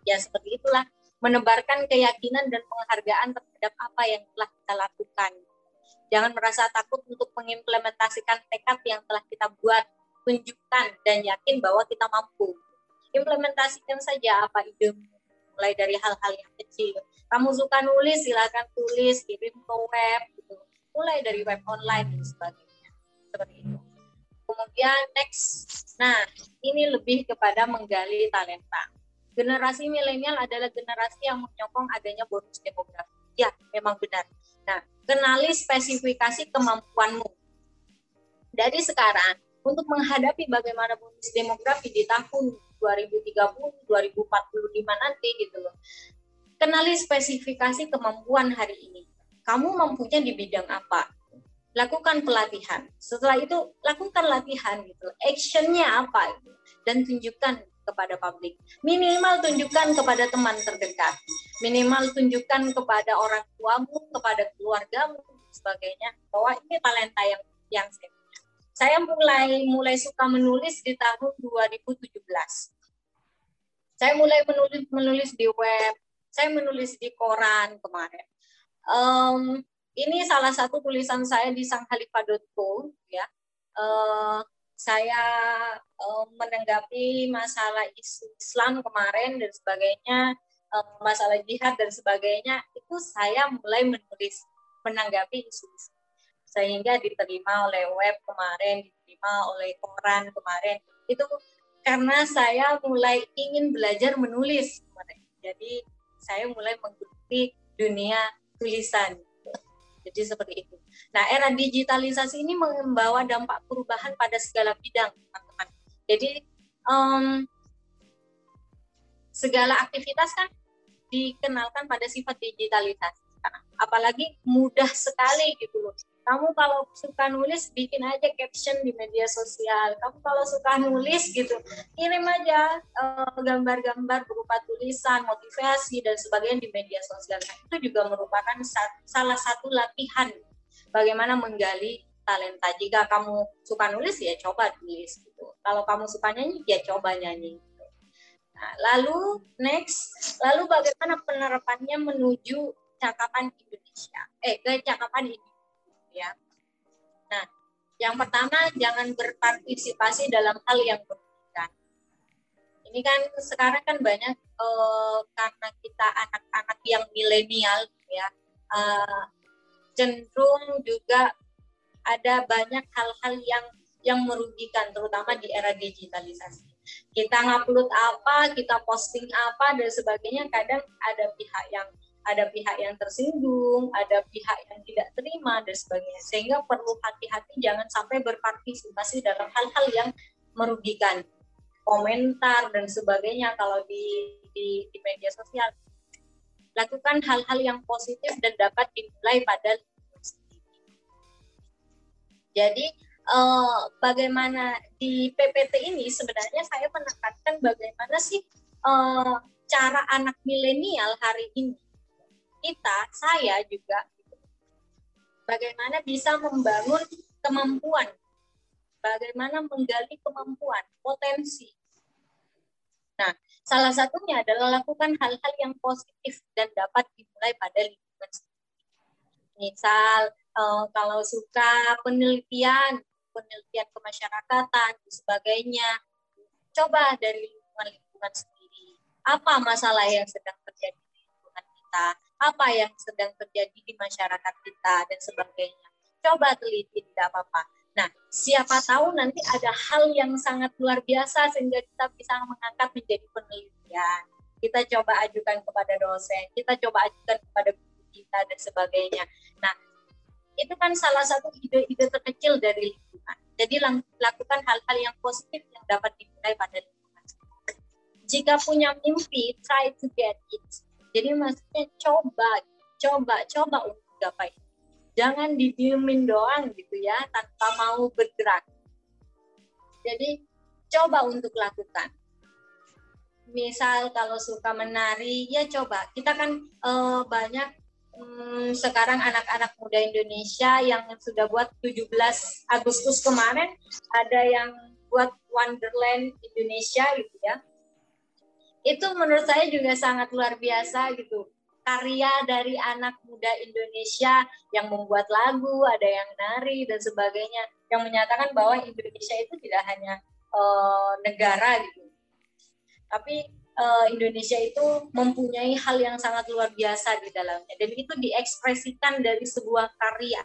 Ya seperti itulah menebarkan keyakinan dan penghargaan terhadap apa yang telah kita lakukan. Jangan merasa takut untuk mengimplementasikan tekad yang telah kita buat tunjukkan dan yakin bahwa kita mampu. Implementasikan saja apa ide mulai dari hal-hal yang kecil. Kamu suka nulis, silakan tulis, kirim ke web, gitu. mulai dari web online dan sebagainya. Seperti itu. Kemudian next, nah ini lebih kepada menggali talenta. Generasi milenial adalah generasi yang menyokong adanya bonus demografi. Ya, memang benar. Nah, kenali spesifikasi kemampuanmu. Dari sekarang, untuk menghadapi bagaimana bonus demografi di tahun 2030, 2045 nanti gitu loh. Kenali spesifikasi kemampuan hari ini. Kamu mampunya di bidang apa? Lakukan pelatihan. Setelah itu lakukan latihan gitu. Actionnya apa itu? Dan tunjukkan kepada publik. Minimal tunjukkan kepada teman terdekat. Minimal tunjukkan kepada orang tuamu, kepada keluargamu, sebagainya bahwa ini talenta yang yang saya saya mulai mulai suka menulis di tahun 2017. Saya mulai menulis menulis di web, saya menulis di koran kemarin. Um, ini salah satu tulisan saya di sanghalifa.co ya. Uh, saya uh, menanggapi masalah isu Islam kemarin dan sebagainya, uh, masalah jihad dan sebagainya, itu saya mulai menulis menanggapi isu Islam sehingga diterima oleh web kemarin, diterima oleh koran kemarin. Itu karena saya mulai ingin belajar menulis. Jadi saya mulai mengikuti dunia tulisan. Jadi seperti itu. Nah, era digitalisasi ini membawa dampak perubahan pada segala bidang, teman-teman. Jadi um, segala aktivitas kan dikenalkan pada sifat digitalisasi. Apalagi mudah sekali gitu loh kamu kalau suka nulis bikin aja caption di media sosial. Kamu kalau suka nulis gitu kirim aja eh, gambar-gambar berupa tulisan motivasi dan sebagainya di media sosial. Nah, itu juga merupakan salah satu latihan bagaimana menggali talenta. Jika kamu suka nulis ya coba tulis gitu. Kalau kamu suka nyanyi ya coba nyanyi gitu. nah, lalu next lalu bagaimana penerapannya menuju cakapan Indonesia? Eh ke cakapan ya. Nah, yang pertama jangan berpartisipasi dalam hal yang merugikan. Ini kan sekarang kan banyak uh, karena kita anak-anak yang milenial ya uh, cenderung juga ada banyak hal-hal yang yang merugikan terutama di era digitalisasi. Kita ngupload apa, kita posting apa dan sebagainya kadang ada pihak yang ada pihak yang tersinggung, ada pihak yang tidak terima dan sebagainya. Sehingga perlu hati-hati jangan sampai berpartisipasi dalam hal-hal yang merugikan komentar dan sebagainya kalau di, di, di media sosial. Lakukan hal-hal yang positif dan dapat dimulai pada Jadi eh, bagaimana di PPT ini sebenarnya saya menekankan bagaimana sih eh, cara anak milenial hari ini kita, saya juga bagaimana bisa membangun kemampuan, bagaimana menggali kemampuan, potensi. Nah, salah satunya adalah lakukan hal-hal yang positif dan dapat dimulai pada lingkungan Misal, eh, kalau suka penelitian, penelitian kemasyarakatan, dan sebagainya, coba dari lingkungan-lingkungan sendiri. Apa masalah yang sedang terjadi di lingkungan kita? Apa yang sedang terjadi di masyarakat kita dan sebagainya. Coba teliti, tidak apa-apa. Nah, siapa tahu nanti ada hal yang sangat luar biasa sehingga kita bisa mengangkat menjadi penelitian. Kita coba ajukan kepada dosen, kita coba ajukan kepada guru kita dan sebagainya. Nah, itu kan salah satu ide-ide terkecil dari lingkungan. Jadi lakukan hal-hal yang positif yang dapat dimulai pada lingkungan. Jika punya mimpi, try to get it. Jadi maksudnya coba, coba, coba untuk gapai. Jangan didiemin doang gitu ya tanpa mau bergerak. Jadi coba untuk lakukan. Misal kalau suka menari ya coba. Kita kan uh, banyak um, sekarang anak-anak muda Indonesia yang sudah buat 17 Agustus kemarin ada yang buat Wonderland Indonesia gitu ya itu menurut saya juga sangat luar biasa gitu. Karya dari anak muda Indonesia yang membuat lagu, ada yang nari dan sebagainya, yang menyatakan bahwa Indonesia itu tidak hanya uh, negara gitu, tapi uh, Indonesia itu mempunyai hal yang sangat luar biasa di dalamnya, dan itu diekspresikan dari sebuah karya.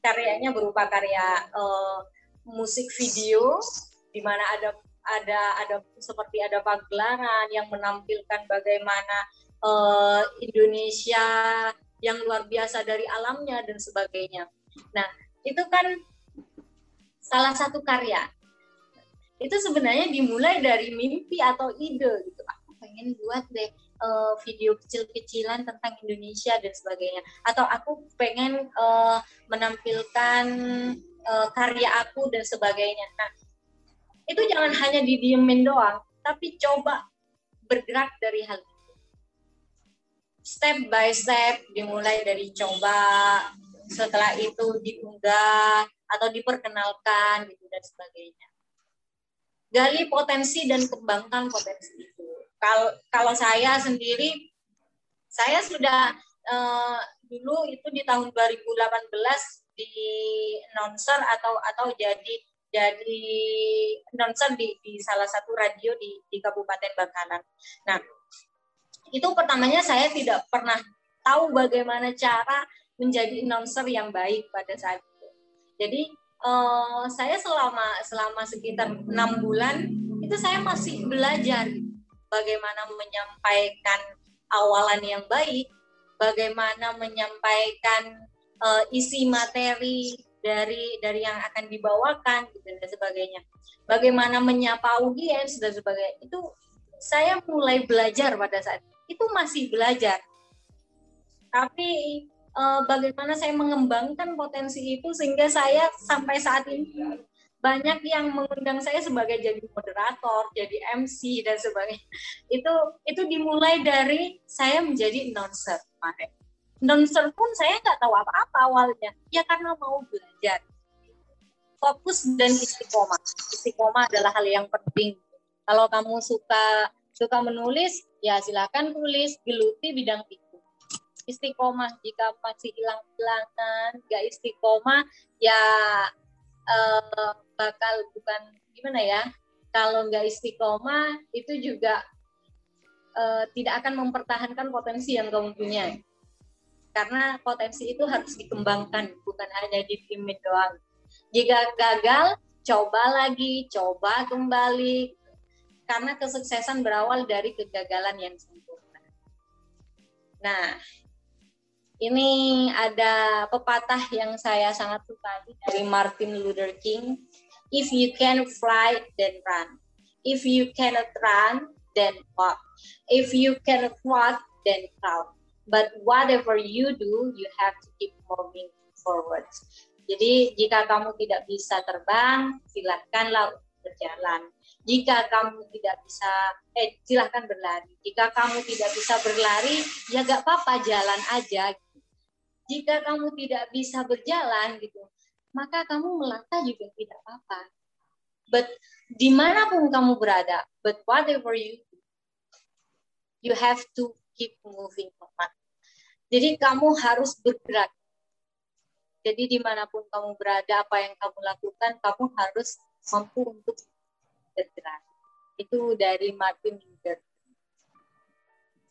Karyanya berupa karya uh, musik video, di mana ada ada ada seperti ada pagelaran yang menampilkan bagaimana uh, Indonesia yang luar biasa dari alamnya dan sebagainya. Nah, itu kan salah satu karya. Itu sebenarnya dimulai dari mimpi atau ide gitu. Aku pengen buat deh uh, video kecil-kecilan tentang Indonesia dan sebagainya. Atau aku pengen uh, menampilkan uh, karya aku dan sebagainya. Nah, itu jangan hanya didiemin doang, tapi coba bergerak dari hal step by step dimulai dari coba setelah itu diunggah atau diperkenalkan gitu dan sebagainya. Gali potensi dan kembangkan potensi itu. Kalau kalau saya sendiri saya sudah uh, dulu itu di tahun 2018 di announcer atau atau jadi jadi announcer di, di salah satu radio di, di Kabupaten Bangkalan. Nah, itu pertamanya saya tidak pernah tahu bagaimana cara menjadi announcer yang baik pada saat itu. Jadi uh, saya selama selama sekitar enam bulan itu saya masih belajar bagaimana menyampaikan awalan yang baik, bagaimana menyampaikan uh, isi materi dari dari yang akan dibawakan gitu dan sebagainya. Bagaimana menyapa audiens dan sebagainya. Itu saya mulai belajar pada saat itu masih belajar. Tapi eh, bagaimana saya mengembangkan potensi itu sehingga saya sampai saat ini banyak yang mengundang saya sebagai jadi moderator, jadi MC dan sebagainya. Itu itu dimulai dari saya menjadi announcer kemarin. Announcer pun saya nggak tahu apa-apa awalnya, ya karena mau belajar. Fokus dan istiqomah. Istiqomah adalah hal yang penting. Kalau kamu suka suka menulis, ya silakan tulis geluti bidang itu istiqomah jika masih hilang-hilangan nggak istiqomah ya eh, bakal bukan gimana ya kalau nggak istiqomah itu juga eh, tidak akan mempertahankan potensi yang kamu punya karena potensi itu harus dikembangkan bukan hanya di tim doang jika gagal coba lagi coba kembali karena kesuksesan berawal dari kegagalan yang sempurna. Nah, ini ada pepatah yang saya sangat suka dari Martin Luther King. If you can fly, then run. If you cannot run, then walk. If you cannot walk, then crawl. But whatever you do, you have to keep moving forward. Jadi jika kamu tidak bisa terbang, silakanlah berjalan. Jika kamu tidak bisa, eh silahkan berlari. Jika kamu tidak bisa berlari, ya gak apa-apa jalan aja. Jika kamu tidak bisa berjalan gitu, maka kamu melangkah juga tidak apa-apa. But di mana pun kamu berada, but whatever you do, you have to keep moving forward. Jadi kamu harus bergerak. Jadi di mana pun kamu berada, apa yang kamu lakukan, kamu harus mampu untuk bergerak. Itu dari Martin Luther.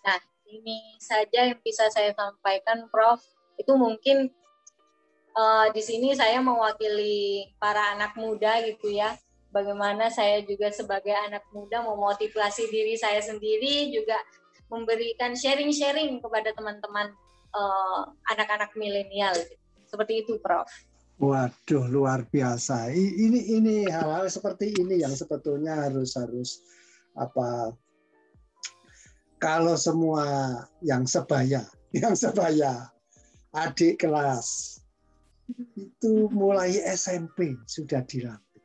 Nah, ini saja yang bisa saya sampaikan, Prof. Itu mungkin uh, di sini saya mewakili para anak muda gitu ya. Bagaimana saya juga sebagai anak muda memotivasi diri saya sendiri juga memberikan sharing-sharing kepada teman-teman uh, anak-anak milenial. Seperti itu, Prof. Waduh, luar biasa. Ini ini hal-hal seperti ini yang sebetulnya harus harus apa kalau semua yang sebaya, yang sebaya, adik kelas itu mulai SMP sudah dilatih.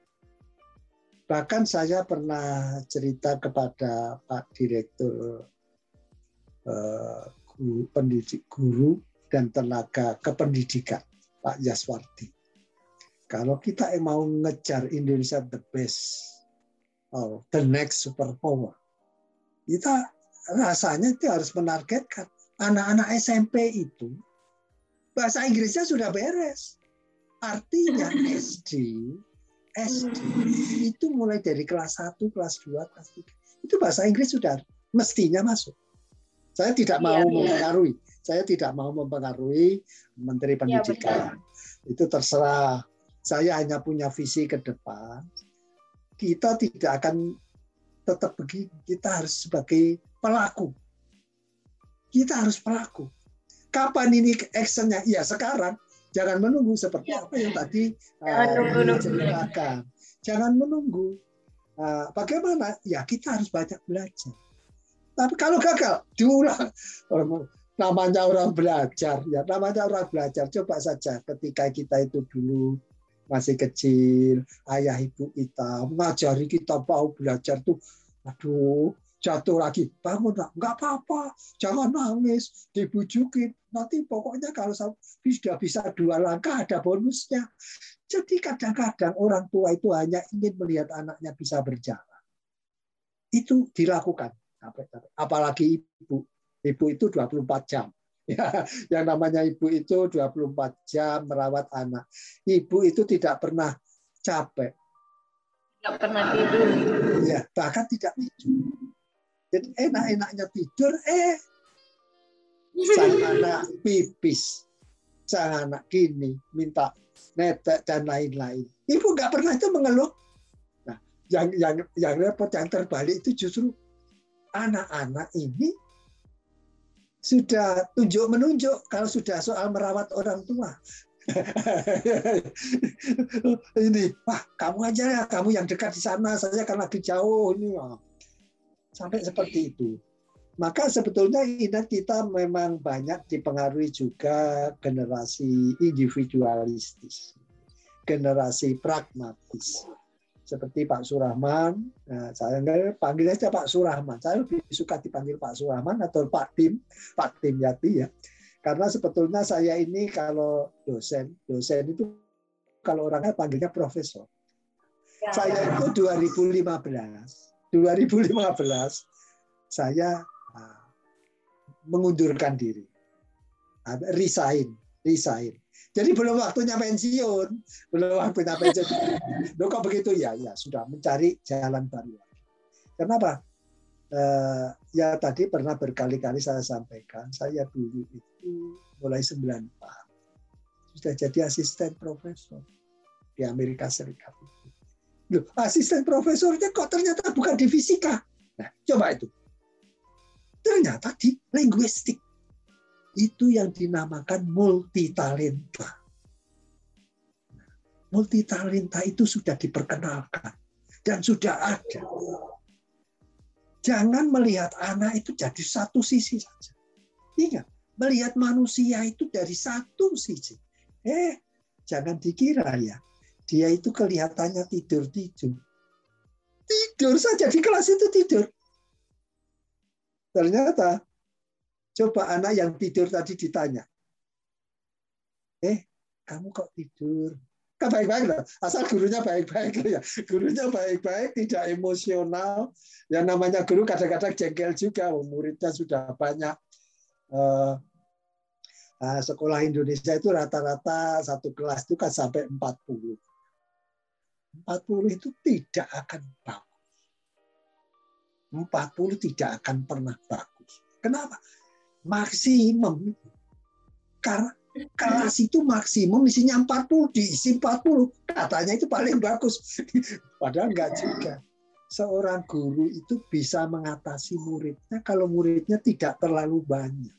Bahkan saya pernah cerita kepada Pak Direktur guru, pendidik guru dan tenaga kependidikan Pak Yaswardi. Kalau kita mau ngejar Indonesia the best, or the next superpower, kita rasanya itu harus menargetkan anak-anak SMP itu bahasa Inggrisnya sudah beres. Artinya SD, SD itu mulai dari kelas 1, kelas 2, kelas 3. Itu bahasa Inggris sudah mestinya masuk. Saya tidak mau iya, mempengaruhi. Saya tidak mau mempengaruhi Menteri iya, Pendidikan. Iya, itu terserah. Saya hanya punya visi ke depan. Kita tidak akan tetap begini. Kita harus sebagai pelaku. Kita harus pelaku. Kapan ini actionnya? Ya sekarang. Jangan menunggu seperti ya. apa yang tadi uh, diceritakan. Jangan menunggu. Uh, bagaimana? Ya kita harus banyak belajar tapi kalau gagal, diulang. Namanya orang belajar, ya namanya orang belajar. Coba saja ketika kita itu dulu masih kecil, ayah ibu kita mengajari kita mau belajar tuh, aduh, jatuh lagi, bangun nak, nggak apa-apa, jangan nangis, dibujukin. Nanti pokoknya kalau sudah bisa dua langkah ada bonusnya. Jadi kadang-kadang orang tua itu hanya ingin melihat anaknya bisa berjalan. Itu dilakukan Apalagi ibu. Ibu itu 24 jam. Ya, yang namanya ibu itu 24 jam merawat anak. Ibu itu tidak pernah capek. Tidak pernah tidur. Ya, bahkan tidak tidur. Jadi enak-enaknya tidur, eh sang anak pipis, sang anak gini, minta netek dan lain-lain. Ibu nggak pernah itu mengeluh. Nah, yang yang yang repot, yang terbalik itu justru anak-anak ini sudah tunjuk menunjuk kalau sudah soal merawat orang tua. ini, wah kamu aja ya, kamu yang dekat di sana, saya kan lagi jauh ini. Sampai seperti itu. Maka sebetulnya ini kita memang banyak dipengaruhi juga generasi individualistis, generasi pragmatis seperti Pak Surahman. Nah, saya panggil aja Pak Surahman. Saya lebih suka dipanggil Pak Surahman atau Pak Tim, Pak Tim Yati ya. Karena sebetulnya saya ini kalau dosen, dosen itu kalau orangnya panggilnya profesor. Ya. Saya itu 2015, 2015 saya ah, mengundurkan diri, resign, resign jadi belum waktunya pensiun, belum waktunya pensiun. Loh kok begitu ya? Ya sudah mencari jalan baru. Kenapa? Eh, ya tadi pernah berkali-kali saya sampaikan, saya dulu itu mulai 94 sudah jadi asisten profesor di Amerika Serikat. Loh, asisten profesornya kok ternyata bukan di fisika. Nah, coba itu. Ternyata di linguistik itu yang dinamakan multitalenta. Multitalenta itu sudah diperkenalkan dan sudah ada. Jangan melihat anak itu jadi satu sisi saja. Ingat, melihat manusia itu dari satu sisi. Eh, jangan dikira ya, dia itu kelihatannya tidur-tidur. Tidur saja di kelas itu tidur. Ternyata Coba anak yang tidur tadi ditanya, eh kamu kok tidur? Kan baik-baik loh, asal gurunya baik-baik ya. Gurunya baik-baik, tidak emosional. Yang namanya guru kadang-kadang jengkel juga, muridnya sudah banyak. Eh, nah, sekolah Indonesia itu rata-rata satu kelas itu kan sampai 40. 40 itu tidak akan bagus. 40 tidak akan pernah bagus. Kenapa? Maksimum. Karena kelas itu maksimum isinya 40 diisi 40 katanya itu paling bagus. Padahal enggak juga. Seorang guru itu bisa mengatasi muridnya kalau muridnya tidak terlalu banyak.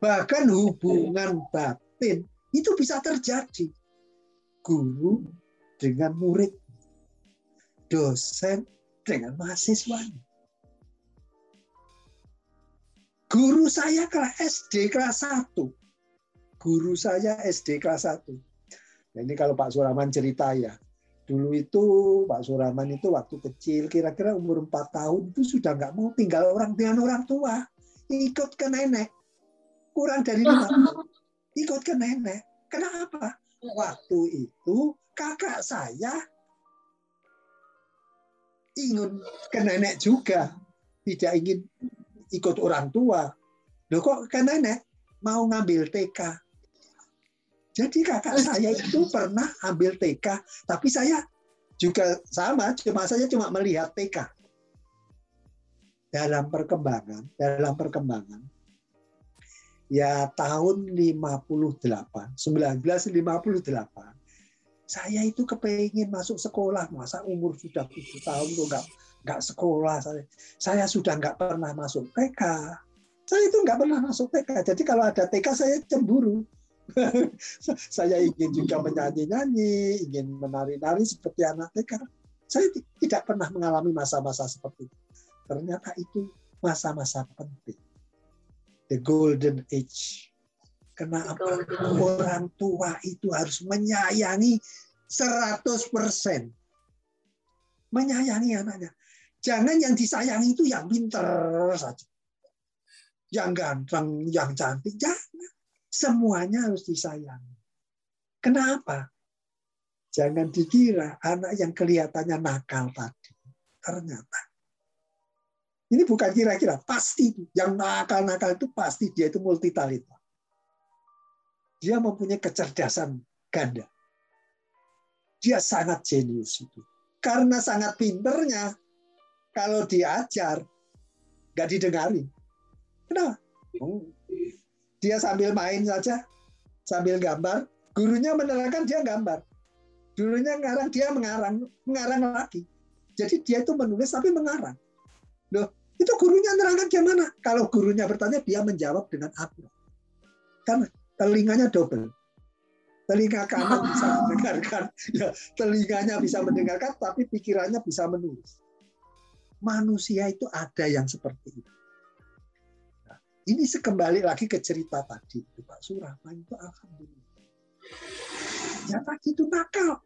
Bahkan hubungan batin itu bisa terjadi. Guru dengan murid dosen dengan mahasiswanya guru saya kelas SD kelas 1 guru saya SD kelas 1. Nah, ini kalau Pak Suraman cerita ya. Dulu itu Pak Suraman itu waktu kecil, kira-kira umur 4 tahun itu sudah nggak mau tinggal orang dengan orang tua. Ikut ke nenek. Kurang dari lima tahun. Ikut ke nenek. Kenapa? Waktu itu kakak saya ingin ke nenek juga. Tidak ingin ikut orang tua. Loh kok ke nenek? Mau ngambil TK jadi kakak saya itu pernah ambil TK, tapi saya juga sama, cuma saya cuma melihat TK. Dalam perkembangan, dalam perkembangan, ya tahun 58, 1958, saya itu kepingin masuk sekolah, masa umur sudah tujuh tahun tuh nggak nggak sekolah saya, saya sudah nggak pernah masuk TK, saya itu nggak pernah masuk TK, jadi kalau ada TK saya cemburu, saya ingin juga menyanyi-nyanyi, ingin menari-nari seperti anak TK. Saya tidak pernah mengalami masa-masa seperti itu. Ternyata itu masa-masa penting. The golden age. Kenapa orang tua itu harus menyayangi 100%. Menyayangi anaknya. Jangan yang disayangi itu yang pinter saja. Yang ganteng, yang cantik. Jangan Semuanya harus disayangi. Kenapa? Jangan dikira anak yang kelihatannya nakal tadi. Ternyata. Ini bukan kira-kira. Pasti yang nakal-nakal itu pasti dia itu multi talenta. Dia mempunyai kecerdasan ganda. Dia sangat jenius itu. Karena sangat pinternya, kalau diajar, nggak didengari. Kenapa? Oh, dia sambil main saja, sambil gambar. Gurunya menerangkan dia gambar. Dulunya ngarang, dia mengarang, mengarang lagi. Jadi dia itu menulis tapi mengarang. Loh, itu gurunya menerangkan gimana? Kalau gurunya bertanya, dia menjawab dengan akurat. Karena telinganya double. Telinga kanan bisa mendengarkan, ya, telinganya bisa mendengarkan, tapi pikirannya bisa menulis. Manusia itu ada yang seperti itu. Ini sekembali lagi ke cerita tadi Pak Surahman itu alhamdulillah. Ya tadi itu nakal.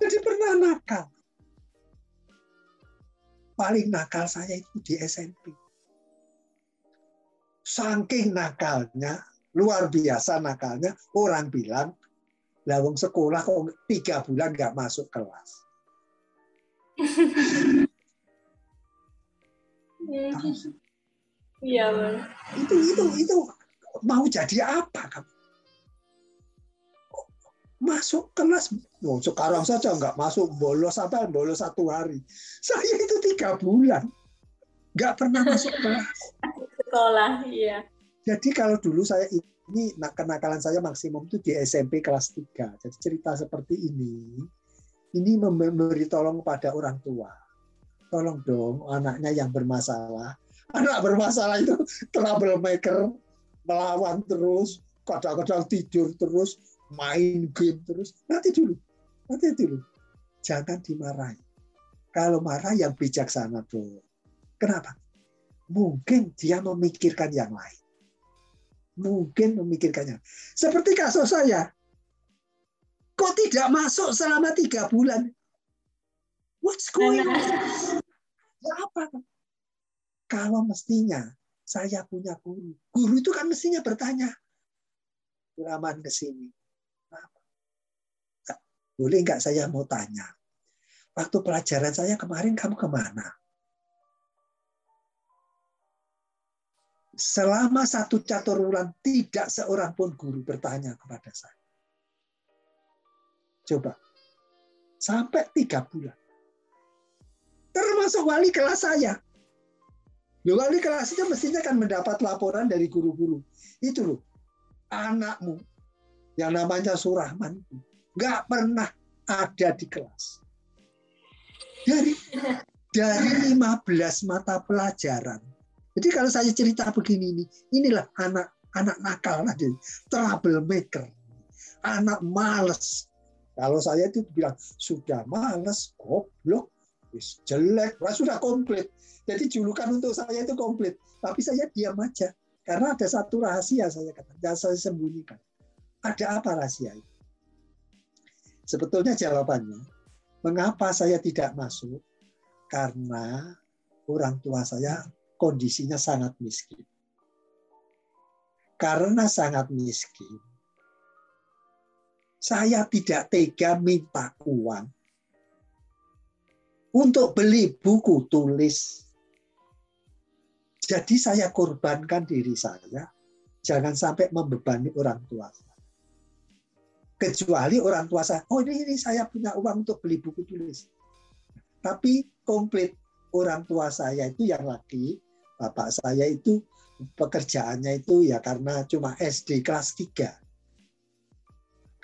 Jadi pernah nakal. Paling nakal saya itu di SMP. Saking nakalnya, luar biasa nakalnya, orang bilang, lawang sekolah kok tiga bulan nggak masuk kelas. Iya, Itu itu itu mau jadi apa kamu? Masuk kelas, oh, sekarang saja nggak masuk bolos apa bolos satu hari. Saya itu tiga bulan nggak pernah masuk kelas. Sekolah, iya. Jadi kalau dulu saya ini kenakalan saya maksimum itu di SMP kelas 3. Jadi cerita seperti ini, ini memberi tolong pada orang tua. Tolong dong anaknya yang bermasalah. Anak bermasalah itu troublemaker melawan terus kadang-kadang tidur terus main game terus. Nanti dulu nanti dulu. Jangan dimarahi. Kalau marah yang bijaksana tuh kenapa? Mungkin dia memikirkan yang lain. Mungkin memikirkannya seperti kasus saya. Kok tidak masuk selama tiga bulan what's going on ya apa kalau mestinya saya punya guru. Guru itu kan mestinya bertanya. Raman ke sini. Boleh nggak saya mau tanya? Waktu pelajaran saya kemarin kamu ke mana? Selama satu catur bulan tidak seorang pun guru bertanya kepada saya. Coba. Sampai tiga bulan. Termasuk wali kelas saya. Loh, wali kelasnya mestinya kan mendapat laporan dari guru-guru. Itu loh. anakmu yang namanya Surahman nggak pernah ada di kelas. Dari dari 15 mata pelajaran. Jadi kalau saya cerita begini ini, inilah anak anak nakal tadi, troublemaker, anak males. Kalau saya itu bilang sudah males, goblok, wis jelek, sudah komplit. Jadi julukan untuk saya itu komplit. Tapi saya diam aja karena ada satu rahasia saya katakan, yang saya sembunyikan. Ada apa rahasia itu? Sebetulnya jawabannya, mengapa saya tidak masuk? Karena orang tua saya kondisinya sangat miskin. Karena sangat miskin, saya tidak tega minta uang untuk beli buku tulis. Jadi saya korbankan diri saya, jangan sampai membebani orang tua saya. Kecuali orang tua saya, oh ini, ini saya punya uang untuk beli buku tulis. Tapi komplit orang tua saya itu yang laki, bapak saya itu pekerjaannya itu ya karena cuma SD kelas 3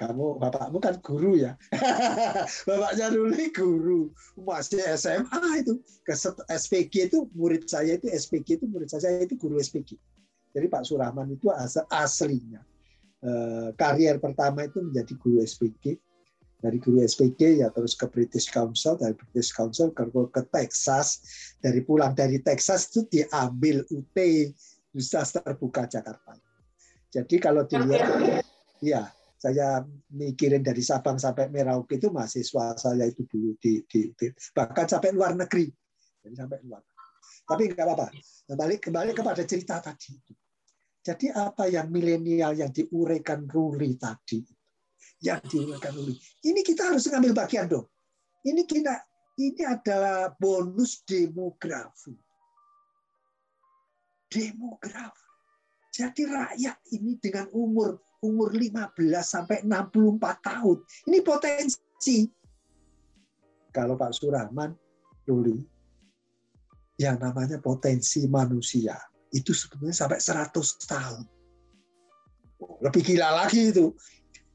kamu bapakmu kan guru ya? Bapaknya dulu guru. Masih SMA itu. Ke SPG itu murid saya itu SPG itu murid saya itu guru SPG jadi Pak Surahman itu aslinya. Eh, karier pertama itu menjadi guru SPG dari guru SPG ya terus ke British Council dari British Council ke, ke Texas. Dari pulang dari Texas itu diambil UT Universitas Terbuka Jakarta. Jadi kalau dilihat ya saya mikirin dari Sabang sampai Merauke itu mahasiswa saya itu dulu di, di, di bahkan sampai luar negeri. Jadi sampai luar. Tapi nggak apa-apa. Kembali kembali kepada cerita tadi itu. Jadi apa yang milenial yang diuraikan Ruli tadi? Yang diuraikan Ruli. Ini kita harus ngambil bagian dong. Ini kita ini adalah bonus demografi. Demografi jadi rakyat ini dengan umur umur 15 sampai 64 tahun. Ini potensi. Kalau Pak Surahman dulu yang namanya potensi manusia itu sebenarnya sampai 100 tahun. Oh, lebih gila lagi itu.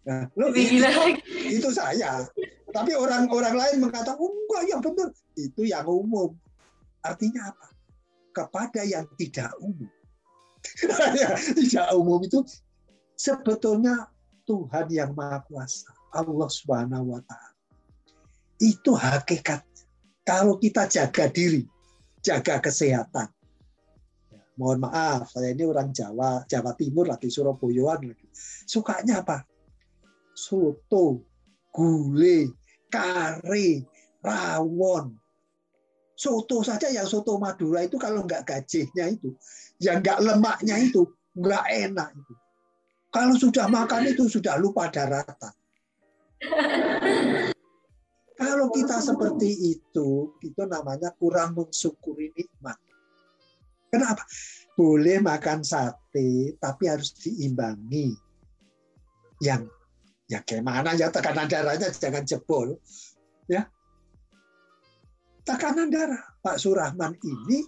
Nah, lebih gila lagi. Itu saya. Tapi orang-orang lain mengatakan, oh, enggak, yang benar. Itu yang umum. Artinya apa? Kepada yang tidak umum. tidak umum itu sebetulnya Tuhan yang Maha Kuasa, Allah Subhanahu wa taala. Itu hakikat. Kalau kita jaga diri, jaga kesehatan. Ya, mohon maaf, saya ini orang Jawa, Jawa Timur lagi Surabayaan lagi. Sukanya apa? Soto, gulai, kare, rawon. Soto saja yang soto Madura itu kalau nggak gajihnya itu, yang nggak lemaknya itu, nggak enak itu kalau sudah makan itu sudah lupa daratan. Kalau kita seperti itu, itu namanya kurang mensyukuri nikmat. Kenapa? Boleh makan sate, tapi harus diimbangi. Yang ya gimana ya tekanan darahnya jangan jebol. Ya. Tekanan darah Pak Surahman ini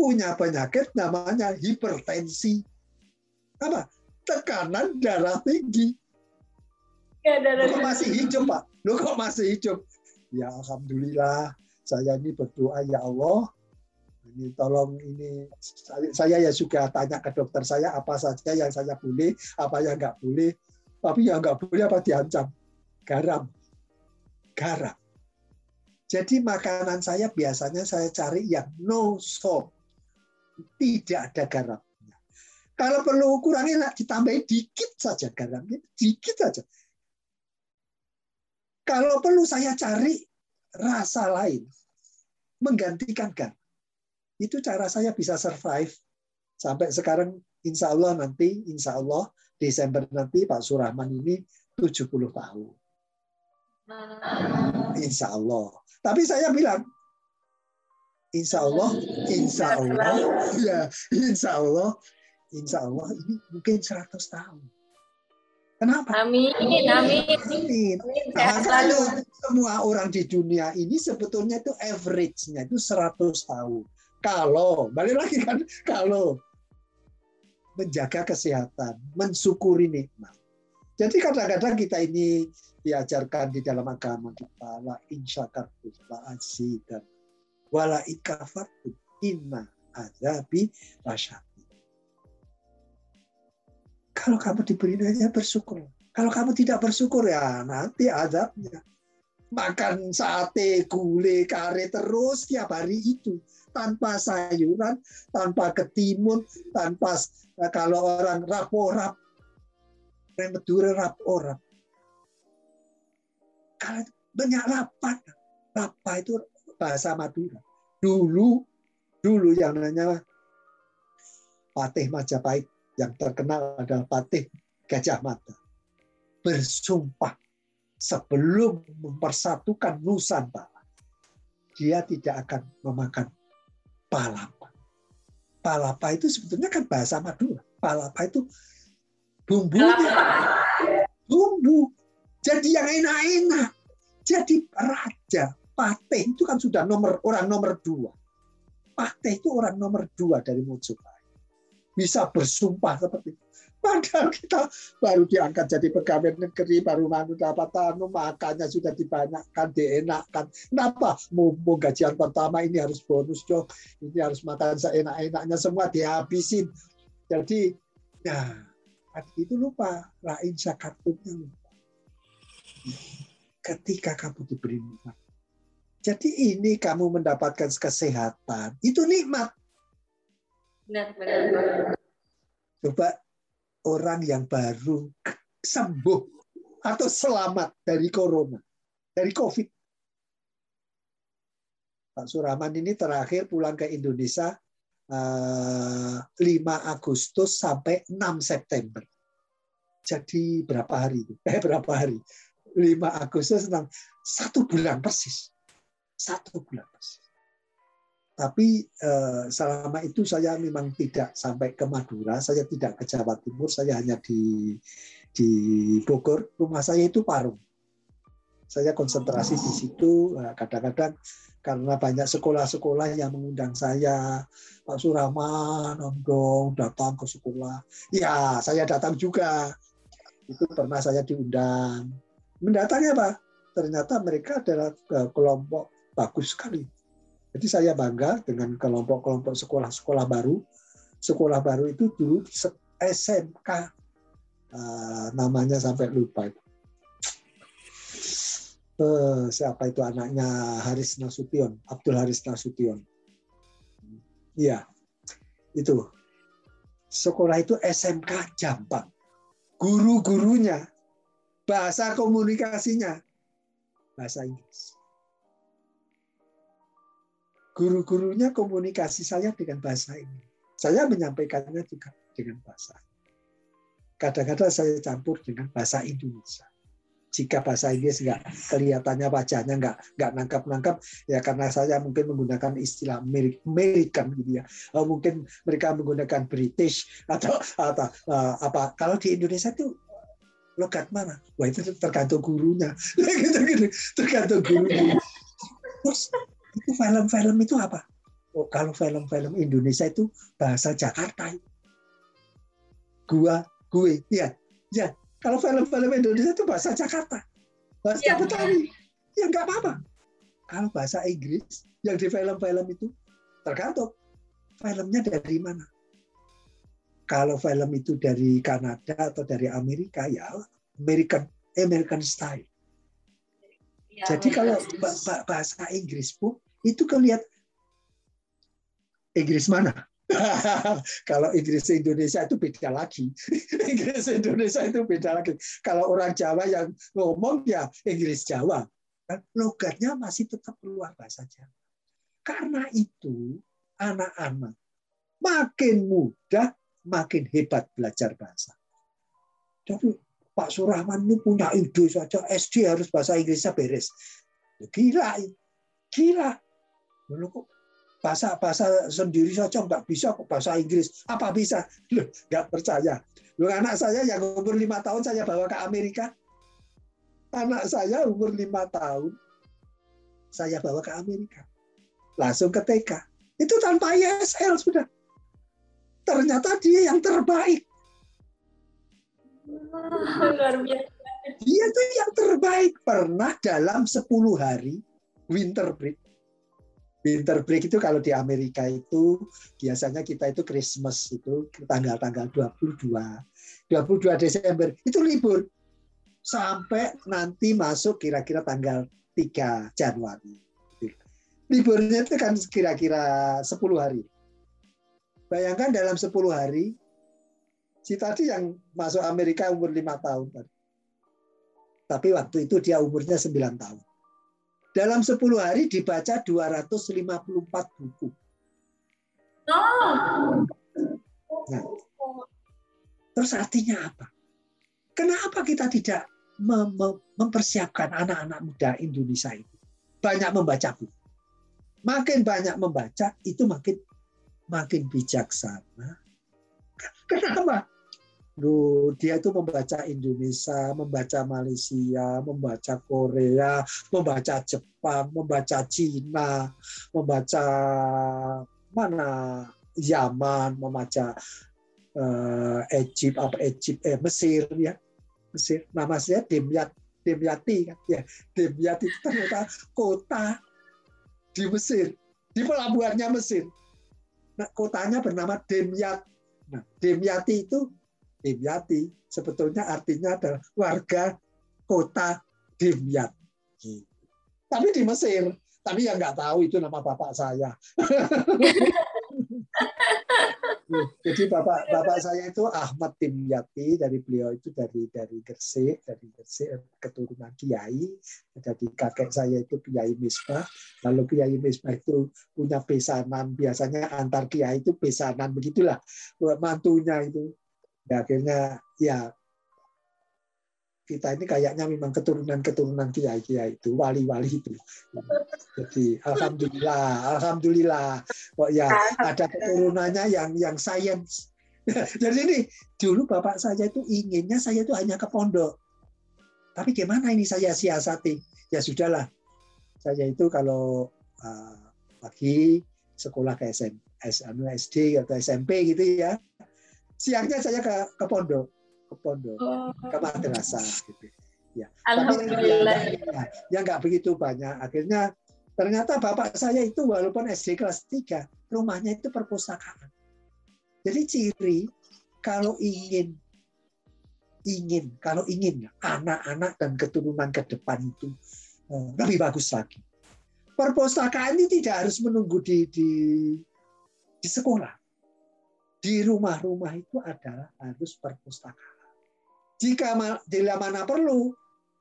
punya penyakit namanya hipertensi. Apa? tekanan darah tinggi. Ya, darah kok masih hidup, Pak? Lo kok masih hidup? Ya, Alhamdulillah. Saya ini berdoa, ya Allah, ini tolong ini saya ya juga tanya ke dokter saya apa saja yang saya boleh, apa yang nggak boleh. Tapi yang nggak boleh apa diancam? Garam. Garam. Jadi makanan saya biasanya saya cari yang no salt. Tidak ada garam. Kalau perlu kurangi ditambahi dikit saja garamnya, dikit saja. Kalau perlu saya cari rasa lain, menggantikan garam. Itu cara saya bisa survive sampai sekarang. Insya Allah nanti, Insya Allah Desember nanti Pak Surahman ini 70 tahun. Insya Allah. Tapi saya bilang, Insya Allah, Insya Allah, ya, Insya Allah insya Allah ini mungkin 100 tahun. Kenapa? Amin, amin. Amin. Nah, kalau semua orang di dunia ini sebetulnya itu average-nya itu 100 tahun. Kalau, balik lagi kan, kalau menjaga kesehatan, mensyukuri nikmat. Jadi kadang-kadang kita ini diajarkan di dalam agama kita la insyakartum la azidan wala ikafartum inna azabi lasyadid. Kalau kamu diberi aja bersyukur. Kalau kamu tidak bersyukur ya nanti azabnya. Makan sate, gulai, kare terus tiap hari itu tanpa sayuran, tanpa ketimun, tanpa kalau orang raporap, remedure raporap. Kalau banyak lapan, lapa itu bahasa Madura. Dulu, dulu yang namanya Patih Majapahit yang terkenal adalah Patih Gajah Mata. Bersumpah sebelum mempersatukan Nusantara, dia tidak akan memakan palapa. Palapa itu sebetulnya kan bahasa Madura. Palapa itu bumbunya. Bumbu. Jadi yang enak-enak. Jadi raja. Pateh itu kan sudah nomor orang nomor dua. Pateh itu orang nomor dua dari Mojopahit. Bisa bersumpah seperti itu. Padahal kita baru diangkat jadi pegawai negeri, baru manu dapat tanu, makannya sudah dibanyakkan, dienakkan. Kenapa? Mumpung gajian pertama ini harus bonus dong, ini harus makan seenak-enaknya semua dihabisin. Jadi, ya itu lupa, lain sakatumnya lupa. Ketika kamu diberi nikmat. Jadi ini kamu mendapatkan kesehatan, itu nikmat. Benar, benar. Coba orang yang baru sembuh atau selamat dari corona, dari COVID. Pak Suraman ini terakhir pulang ke Indonesia 5 eh, Agustus sampai 6 September. Jadi berapa hari itu? Eh berapa hari? 5 Agustus 6, satu bulan persis. Satu bulan persis. Tapi eh, selama itu saya memang tidak sampai ke Madura, saya tidak ke Jawa Timur, saya hanya di di Bogor. Rumah saya itu Parung. Saya konsentrasi di situ. Nah, kadang-kadang karena banyak sekolah-sekolah yang mengundang saya, Pak Suraman, Om Dong, datang ke sekolah. Ya, saya datang juga. Itu pernah saya diundang. Mendatangnya Pak, ternyata mereka adalah eh, kelompok bagus sekali jadi saya bangga dengan kelompok-kelompok sekolah-sekolah baru. Sekolah baru itu dulu SMK uh, namanya sampai lupa itu. Uh, siapa itu anaknya Haris Nasution, Abdul Haris Nasution. Iya, itu. Sekolah itu SMK Jampang. Guru-gurunya, bahasa komunikasinya, bahasa Inggris guru-gurunya komunikasi saya dengan bahasa ini. Saya menyampaikannya juga dengan bahasa. Kadang-kadang saya campur dengan bahasa Indonesia. Jika bahasa Inggris nggak kelihatannya wajahnya nggak nggak nangkap-nangkap ya karena saya mungkin menggunakan istilah American gitu ya. Oh, mungkin mereka menggunakan British atau atau uh, apa. Kalau di Indonesia itu logat mana? Wah itu tergantung gurunya. gitu gitu tergantung gurunya. Itu film-film itu apa? Oh, kalau film-film Indonesia itu bahasa Jakarta. Gua, gue, ya, ya. Kalau film-film Indonesia itu bahasa Jakarta, bahasa ya, Betawi, ya nggak apa-apa. Kalau bahasa Inggris yang di film-film itu tergantung filmnya dari mana. Kalau film itu dari Kanada atau dari Amerika, ya American American style. Ya, Jadi kalau bahasa Inggris pun itu kan lihat Inggris mana? Kalau Inggris Indonesia itu beda lagi. Inggris Indonesia itu beda lagi. Kalau orang Jawa yang ngomong ya Inggris Jawa, kan logatnya masih tetap keluar bahasa Jawa. Karena itu anak-anak makin mudah, makin hebat belajar bahasa. Jadi Pak Surahman ini punya ide saja SD harus bahasa Inggrisnya beres. Gila, gila. Loh kok bahasa bahasa sendiri saja nggak bisa kok bahasa Inggris? Apa bisa? Loh nggak percaya. Loh anak saya yang umur lima tahun saya bawa ke Amerika. Anak saya umur lima tahun saya bawa ke Amerika. Langsung ke TK itu tanpa ISL sudah. Ternyata dia yang terbaik. Luar biasa. Dia tuh yang terbaik pernah dalam 10 hari winter break. Winter break itu kalau di Amerika itu biasanya kita itu Christmas itu tanggal-tanggal 22. 22 Desember itu libur sampai nanti masuk kira-kira tanggal 3 Januari. Liburnya itu kan kira-kira 10 hari. Bayangkan dalam 10 hari, si tadi yang masuk Amerika umur 5 tahun. Tapi waktu itu dia umurnya 9 tahun. Dalam 10 hari dibaca 254 buku. Nah, terus artinya apa? Kenapa kita tidak mempersiapkan anak-anak muda Indonesia itu? Banyak membaca buku. Makin banyak membaca, itu makin makin bijaksana. Kenapa? Dia itu membaca Indonesia, membaca Malaysia, membaca Korea, membaca Jepang, membaca Cina, membaca mana Yaman, membaca uh, Egypt apa Egypt eh Mesir ya. Mesir. Nama saya Demyat Demyati kan ya. Demyati ternyata kota di Mesir, di pelabuhannya Mesir. Nah, kotanya bernama Demyat. Nah, Demyati itu Dimyati sebetulnya artinya adalah warga kota Dimyat. Gitu. Tapi di Mesir, tapi yang nggak tahu itu nama bapak saya. Jadi bapak bapak saya itu Ahmad Dimyati dari beliau itu dari dari Gresik, dari Gresik keturunan Kiai. Jadi kakek saya itu Kiai Misbah. Lalu Kiai Misbah itu punya pesanan, biasanya antar Kiai itu pesanan begitulah. Mantunya itu ya akhirnya ya kita ini kayaknya memang keturunan-keturunan kiai-kiai itu, wali-wali itu. Jadi alhamdulillah, alhamdulillah kok ya ada keturunannya yang yang sains. Jadi ini dulu bapak saya itu inginnya saya itu hanya ke pondok. Tapi gimana ini saya siasati? Ya sudahlah. Saya itu kalau uh, pagi sekolah ke SM, SD atau SMP gitu ya siangnya saya ke ke pondok ke pondok oh. ke madrasah gitu. Ya. Alhamdulillah. tapi ya, ya nggak begitu banyak. Akhirnya ternyata bapak saya itu walaupun SD kelas 3 rumahnya itu perpustakaan. Jadi ciri kalau ingin ingin kalau ingin anak-anak dan keturunan ke depan itu eh, lebih bagus lagi. Perpustakaan ini tidak harus menunggu di di di sekolah di rumah-rumah itu adalah harus perpustakaan. Jika bila mana perlu,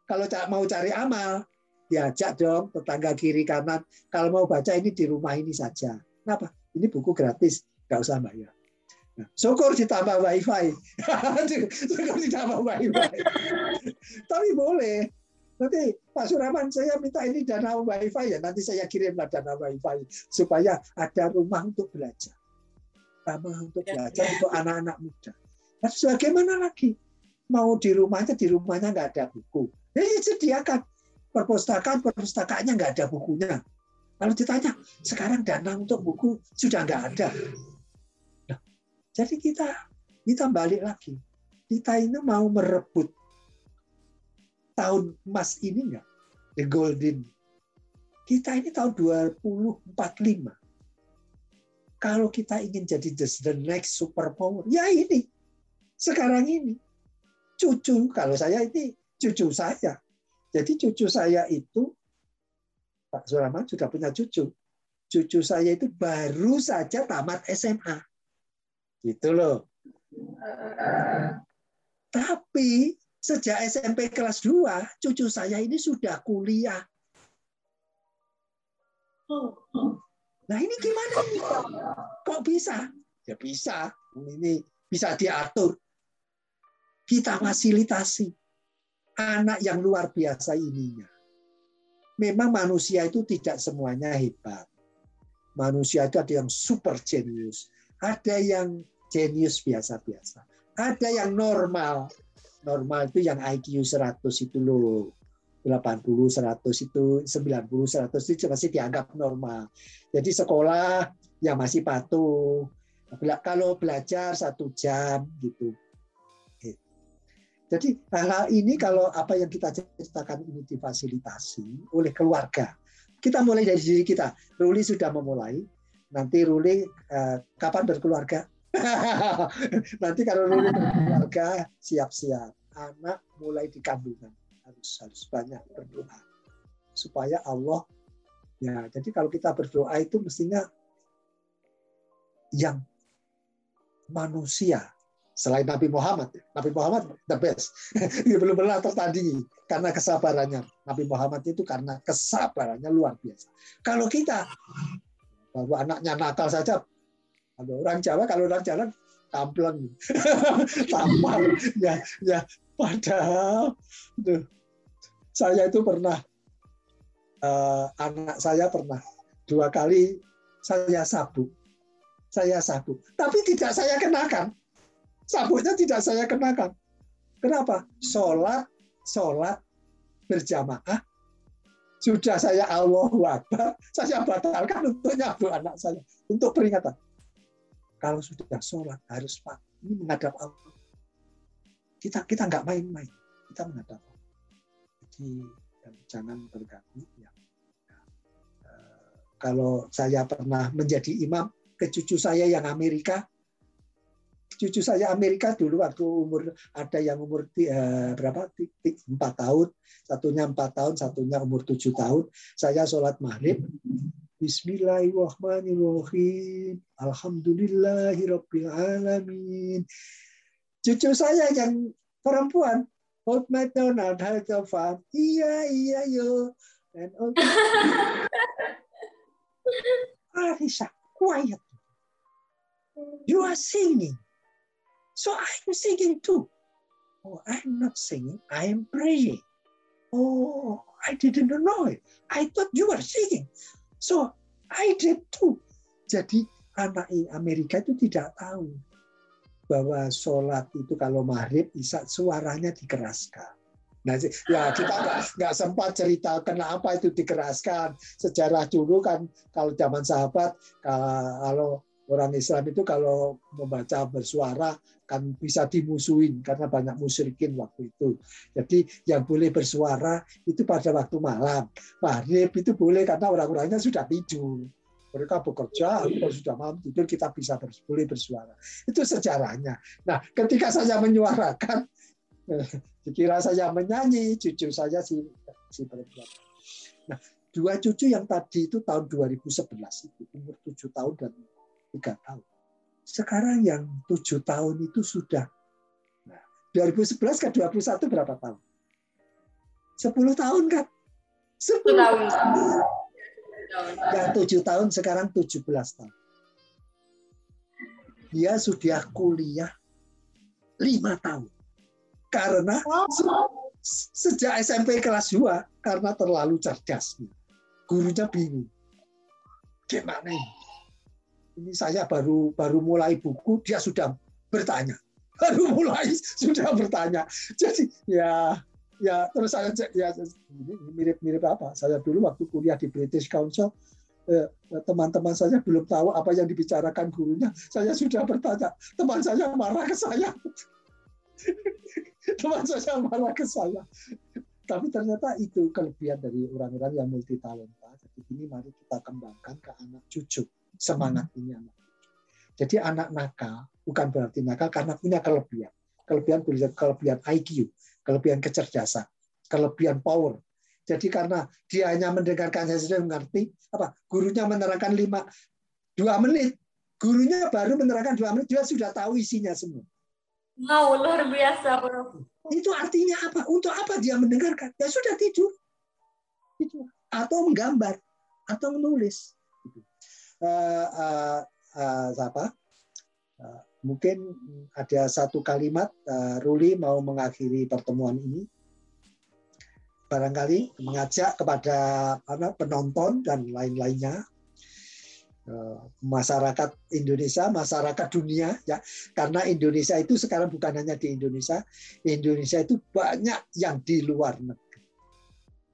kalau mau cari amal, diajak dong tetangga kiri kanan. Kalau mau baca ini di rumah ini saja. Kenapa? Ini buku gratis, nggak usah bayar. Nah, syukur ditambah wifi. syukur ditambah wifi. Tapi boleh. Nanti Pak Suraman saya minta ini dana wifi ya. Nanti saya kirimlah dana wifi supaya ada rumah untuk belajar ramah untuk ya, belajar ya. untuk anak-anak muda. Terus bagaimana lagi? Mau di rumahnya, di rumahnya nggak ada buku. Ya, ya sediakan perpustakaan, perpustakaannya nggak ada bukunya. Kalau ditanya, sekarang dana untuk buku sudah nggak ada. Nah, jadi kita kita balik lagi. Kita ini mau merebut tahun emas ini nggak? The golden. Kita ini tahun 2045 kalau kita ingin jadi the next superpower, ya ini. Sekarang ini. Cucu, kalau saya ini cucu saya. Jadi cucu saya itu, Pak Suraman sudah punya cucu. Cucu saya itu baru saja tamat SMA. Gitu loh. Tapi sejak SMP kelas 2, cucu saya ini sudah kuliah. Nah ini gimana ini? Kok bisa? Ya bisa. Ini bisa diatur. Kita fasilitasi. Anak yang luar biasa ininya. Memang manusia itu tidak semuanya hebat. Manusia itu ada yang super genius. Ada yang genius biasa-biasa. Ada yang normal. Normal itu yang IQ 100 itu loh 80, 100 itu 90, 100 itu masih dianggap normal. Jadi sekolah yang masih patuh, Kalau belajar satu jam gitu. Jadi hal-hal ini kalau apa yang kita ceritakan ini difasilitasi oleh keluarga. Kita mulai dari diri kita. Ruli sudah memulai. Nanti Ruli eh, kapan berkeluarga? nanti kalau Ruli berkeluarga siap-siap. Anak mulai di harus harus banyak berdoa supaya Allah ya. Jadi kalau kita berdoa itu mestinya yang manusia selain Nabi Muhammad. Nabi Muhammad the best. Belum pernah tertandingi karena kesabarannya. Nabi Muhammad itu karena kesabarannya luar biasa. Kalau kita baru anaknya nakal saja, kalau orang Jawa kalau orang jalan kampleng, tampar, ya, ya. Padahal, tuh, saya itu pernah uh, anak saya pernah dua kali saya sabuk, saya sabuk, tapi tidak saya kenakan sabuknya tidak saya kenakan. Kenapa? Sholat, sholat berjamaah. Sudah saya Allah Akbar, saya batalkan untuk nyabu anak saya. Untuk peringatan. Kalau sudah sholat, harus Pak. Ini menghadap Allah. Kita kita nggak main-main. Kita menghadap Allah. Jadi jangan terganggu. Ya. Kalau saya pernah menjadi imam ke cucu saya yang Amerika, cucu saya Amerika dulu waktu umur ada yang umur uh, berapa empat tahun, satunya empat tahun, satunya umur tujuh tahun. Saya sholat maghrib. Bismillahirrahmanirrahim. Alhamdulillahirabbil alamin. Cucu saya yang perempuan, Old McDonald had a farm. Iya, iya, yo. And old... Arisa, quiet. You are singing. So I'm singing too. Oh, I'm not singing, I am praying. Oh, I didn't know it. I thought you were singing. So I did too. Jadi anak Amerika itu tidak tahu bahwa sholat itu kalau maghrib bisa suaranya dikeraskan. Nah, ya kita nggak sempat cerita kenapa itu dikeraskan. Sejarah dulu kan kalau zaman sahabat kalau orang Islam itu kalau membaca bersuara kan bisa dimusuhin karena banyak musyrikin waktu itu. Jadi yang boleh bersuara itu pada waktu malam. Maghrib itu boleh karena orang-orangnya sudah tidur. Mereka bekerja, kalau sudah malam tidur kita bisa bers boleh bersuara. Itu sejarahnya. Nah, ketika saya menyuarakan, dikira saya menyanyi, cucu saya si, si perempuan. Nah, dua cucu yang tadi itu tahun 2011 itu umur tujuh tahun dan tiga tahun. Sekarang yang tujuh tahun itu sudah. Nah, 2011 ke 21 berapa tahun? 10 tahun kan? 10 tahun. Yang tujuh tahun sekarang 17 tahun. Dia sudah kuliah lima tahun. Karena sejak SMP kelas 2 karena terlalu cerdas. Gurunya bingung. Gimana ini? ini saya baru baru mulai buku dia sudah bertanya baru mulai sudah bertanya jadi ya ya terus saya cek ya mirip-mirip apa? Saya dulu waktu kuliah di British Council eh, teman-teman saya belum tahu apa yang dibicarakan gurunya. Saya sudah bertanya teman saya marah ke saya? Teman saya marah ke saya. Tapi ternyata itu kelebihan dari orang-orang yang multi talenta jadi ini mari kita kembangkan ke anak cucu. Semangat hmm. ini anak. Jadi anak nakal bukan berarti nakal karena punya kelebihan. Kelebihan kelebihan IQ, kelebihan kecerdasan, kelebihan power. Jadi karena dia hanya mendengarkan saya sudah mengerti, apa gurunya menerangkan lima dua menit, gurunya baru menerangkan dua menit dia sudah tahu isinya semua. Wow, luar biasa, bro. Itu artinya apa? Untuk apa dia mendengarkan? Ya sudah tidur. Atau menggambar, atau menulis uh, uh, uh, apa? Uh, mungkin ada satu kalimat uh, Ruli mau mengakhiri pertemuan ini barangkali mengajak kepada apa, penonton dan lain-lainnya masyarakat Indonesia, masyarakat dunia ya. Karena Indonesia itu sekarang bukan hanya di Indonesia, Indonesia itu banyak yang di luar negeri.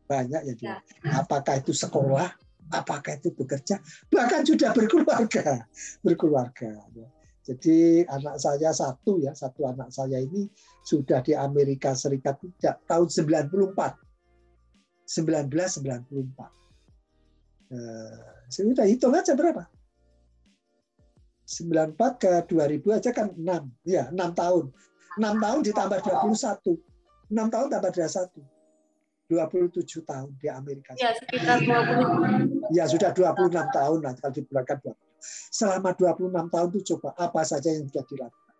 Banyak yang di luar. Ya. Apakah itu sekolah, apakah itu bekerja, bahkan sudah berkeluarga, berkeluarga. Jadi anak saya satu ya, satu anak saya ini sudah di Amerika Serikat sejak tahun 94. 1994. Nah, sudah hitung aja berapa? 94 ke 2000 aja kan 6. Ya, 6 tahun. 6 tahun ditambah 21. 6 tahun tambah 21. 27 tahun di Amerika. Ya, sekitar 20. Ya, sudah 26 tahun lah kalau dibulatkan 20. Selama 26 tahun itu coba apa saja yang sudah dilakukan.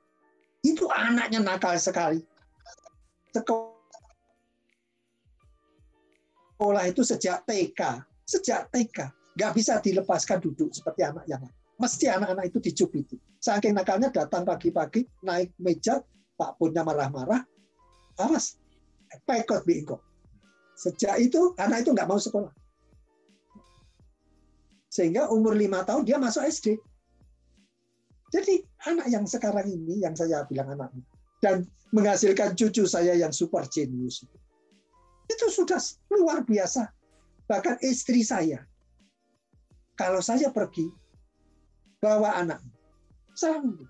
Itu anaknya nakal sekali. Sekolah itu sejak TK. Sejak TK. Nggak bisa dilepaskan duduk seperti anak yang lain. Mesti anak-anak itu dicubiti. Saking nakalnya datang pagi-pagi, naik meja, Pak Punnya marah-marah, awas, pekot bingkok. Sejak itu, anak itu nggak mau sekolah. Sehingga umur lima tahun dia masuk SD. Jadi anak yang sekarang ini, yang saya bilang anak dan menghasilkan cucu saya yang super genius itu sudah luar biasa. Bahkan istri saya, kalau saya pergi, bawa anak. Selalu.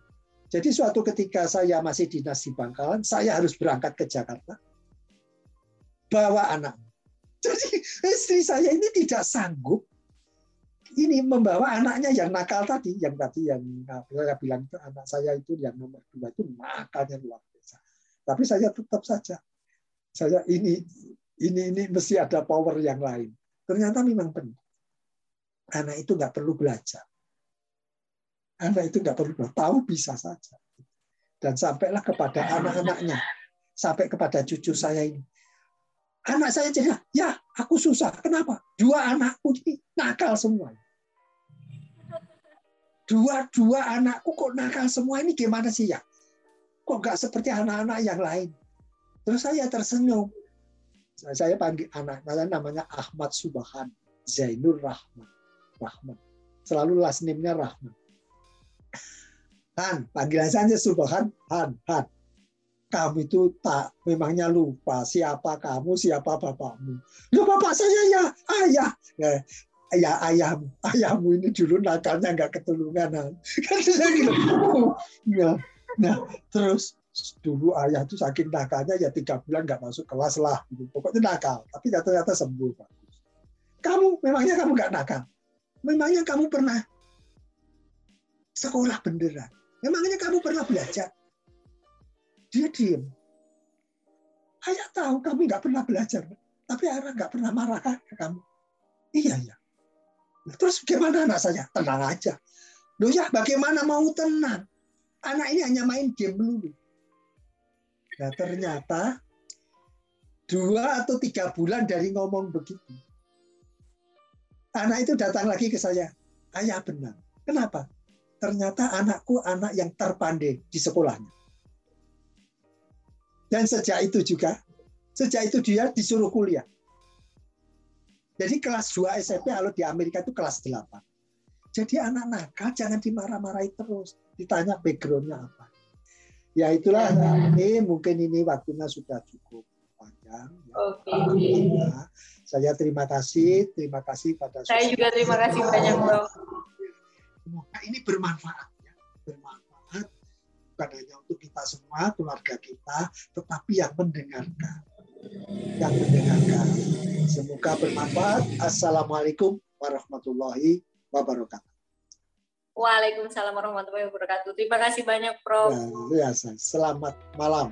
Jadi suatu ketika saya masih dinas di Bangkalan, saya harus berangkat ke Jakarta. Bawa anak. Jadi istri saya ini tidak sanggup ini membawa anaknya yang nakal tadi, yang tadi yang saya bilang itu anak saya itu yang nomor dua itu nakalnya luar biasa. Tapi saya tetap saja, saya ini ini ini mesti ada power yang lain. Ternyata memang benar. Anak itu nggak perlu belajar. Anak itu nggak perlu tahu bisa saja. Dan sampailah kepada anak-anaknya, sampai kepada cucu saya ini. Anak saya jadi, ya aku susah. Kenapa? Dua anakku ini nakal semua. Dua-dua anakku kok nakal semua ini gimana sih ya? Kok nggak seperti anak-anak yang lain? Terus saya tersenyum. Saya panggil anak saya namanya Ahmad Subahan Zainur Rahman. Rahman. Selalu last name-nya Rahman. Han, panggilan saja Subhan, Han, Han. Kamu itu tak memangnya lupa siapa kamu, siapa bapakmu. Lu bapak saya ya, ayah. Ya, ya ayahmu, ayahmu ini dulu nakalnya nggak ketulungan. Kan saya gitu. Ya. Nah, terus dulu ayah itu saking nakalnya ya tiga bulan nggak masuk kelas lah. Gitu. Pokoknya nakal, tapi ternyata sembuh. Kamu, memangnya kamu nggak nakal? Memangnya kamu pernah sekolah beneran? Memangnya kamu pernah belajar? Dia diem. Ayah tahu kamu nggak pernah belajar, tapi ayah nggak pernah marah kan ke kamu. Iya ya. Terus bagaimana anak saya? Tenang aja. Loh ya, bagaimana mau tenang? Anak ini hanya main game dulu. Nah ternyata dua atau tiga bulan dari ngomong begitu, anak itu datang lagi ke saya. Ayah benar. Kenapa? ternyata anakku anak yang terpandai di sekolahnya. Dan sejak itu juga, sejak itu dia disuruh kuliah. Jadi kelas 2 SMP kalau di Amerika itu kelas 8. Jadi anak nakal jangan dimarah-marahi terus. Ditanya backgroundnya apa. Ya itulah ini mungkin ini waktunya sudah cukup panjang. Ya. Oke. Saya terima kasih, terima kasih pada Saya juga terima kasih banyak, Bro. Semoga ini bermanfaat ya, bermanfaat bukan hanya untuk kita semua, keluarga kita, tetapi yang mendengarkan. Yang mendengarkan. Semoga bermanfaat. Assalamualaikum warahmatullahi wabarakatuh. Waalaikumsalam warahmatullahi wabarakatuh. Terima kasih banyak, Prof. Ya, selamat malam.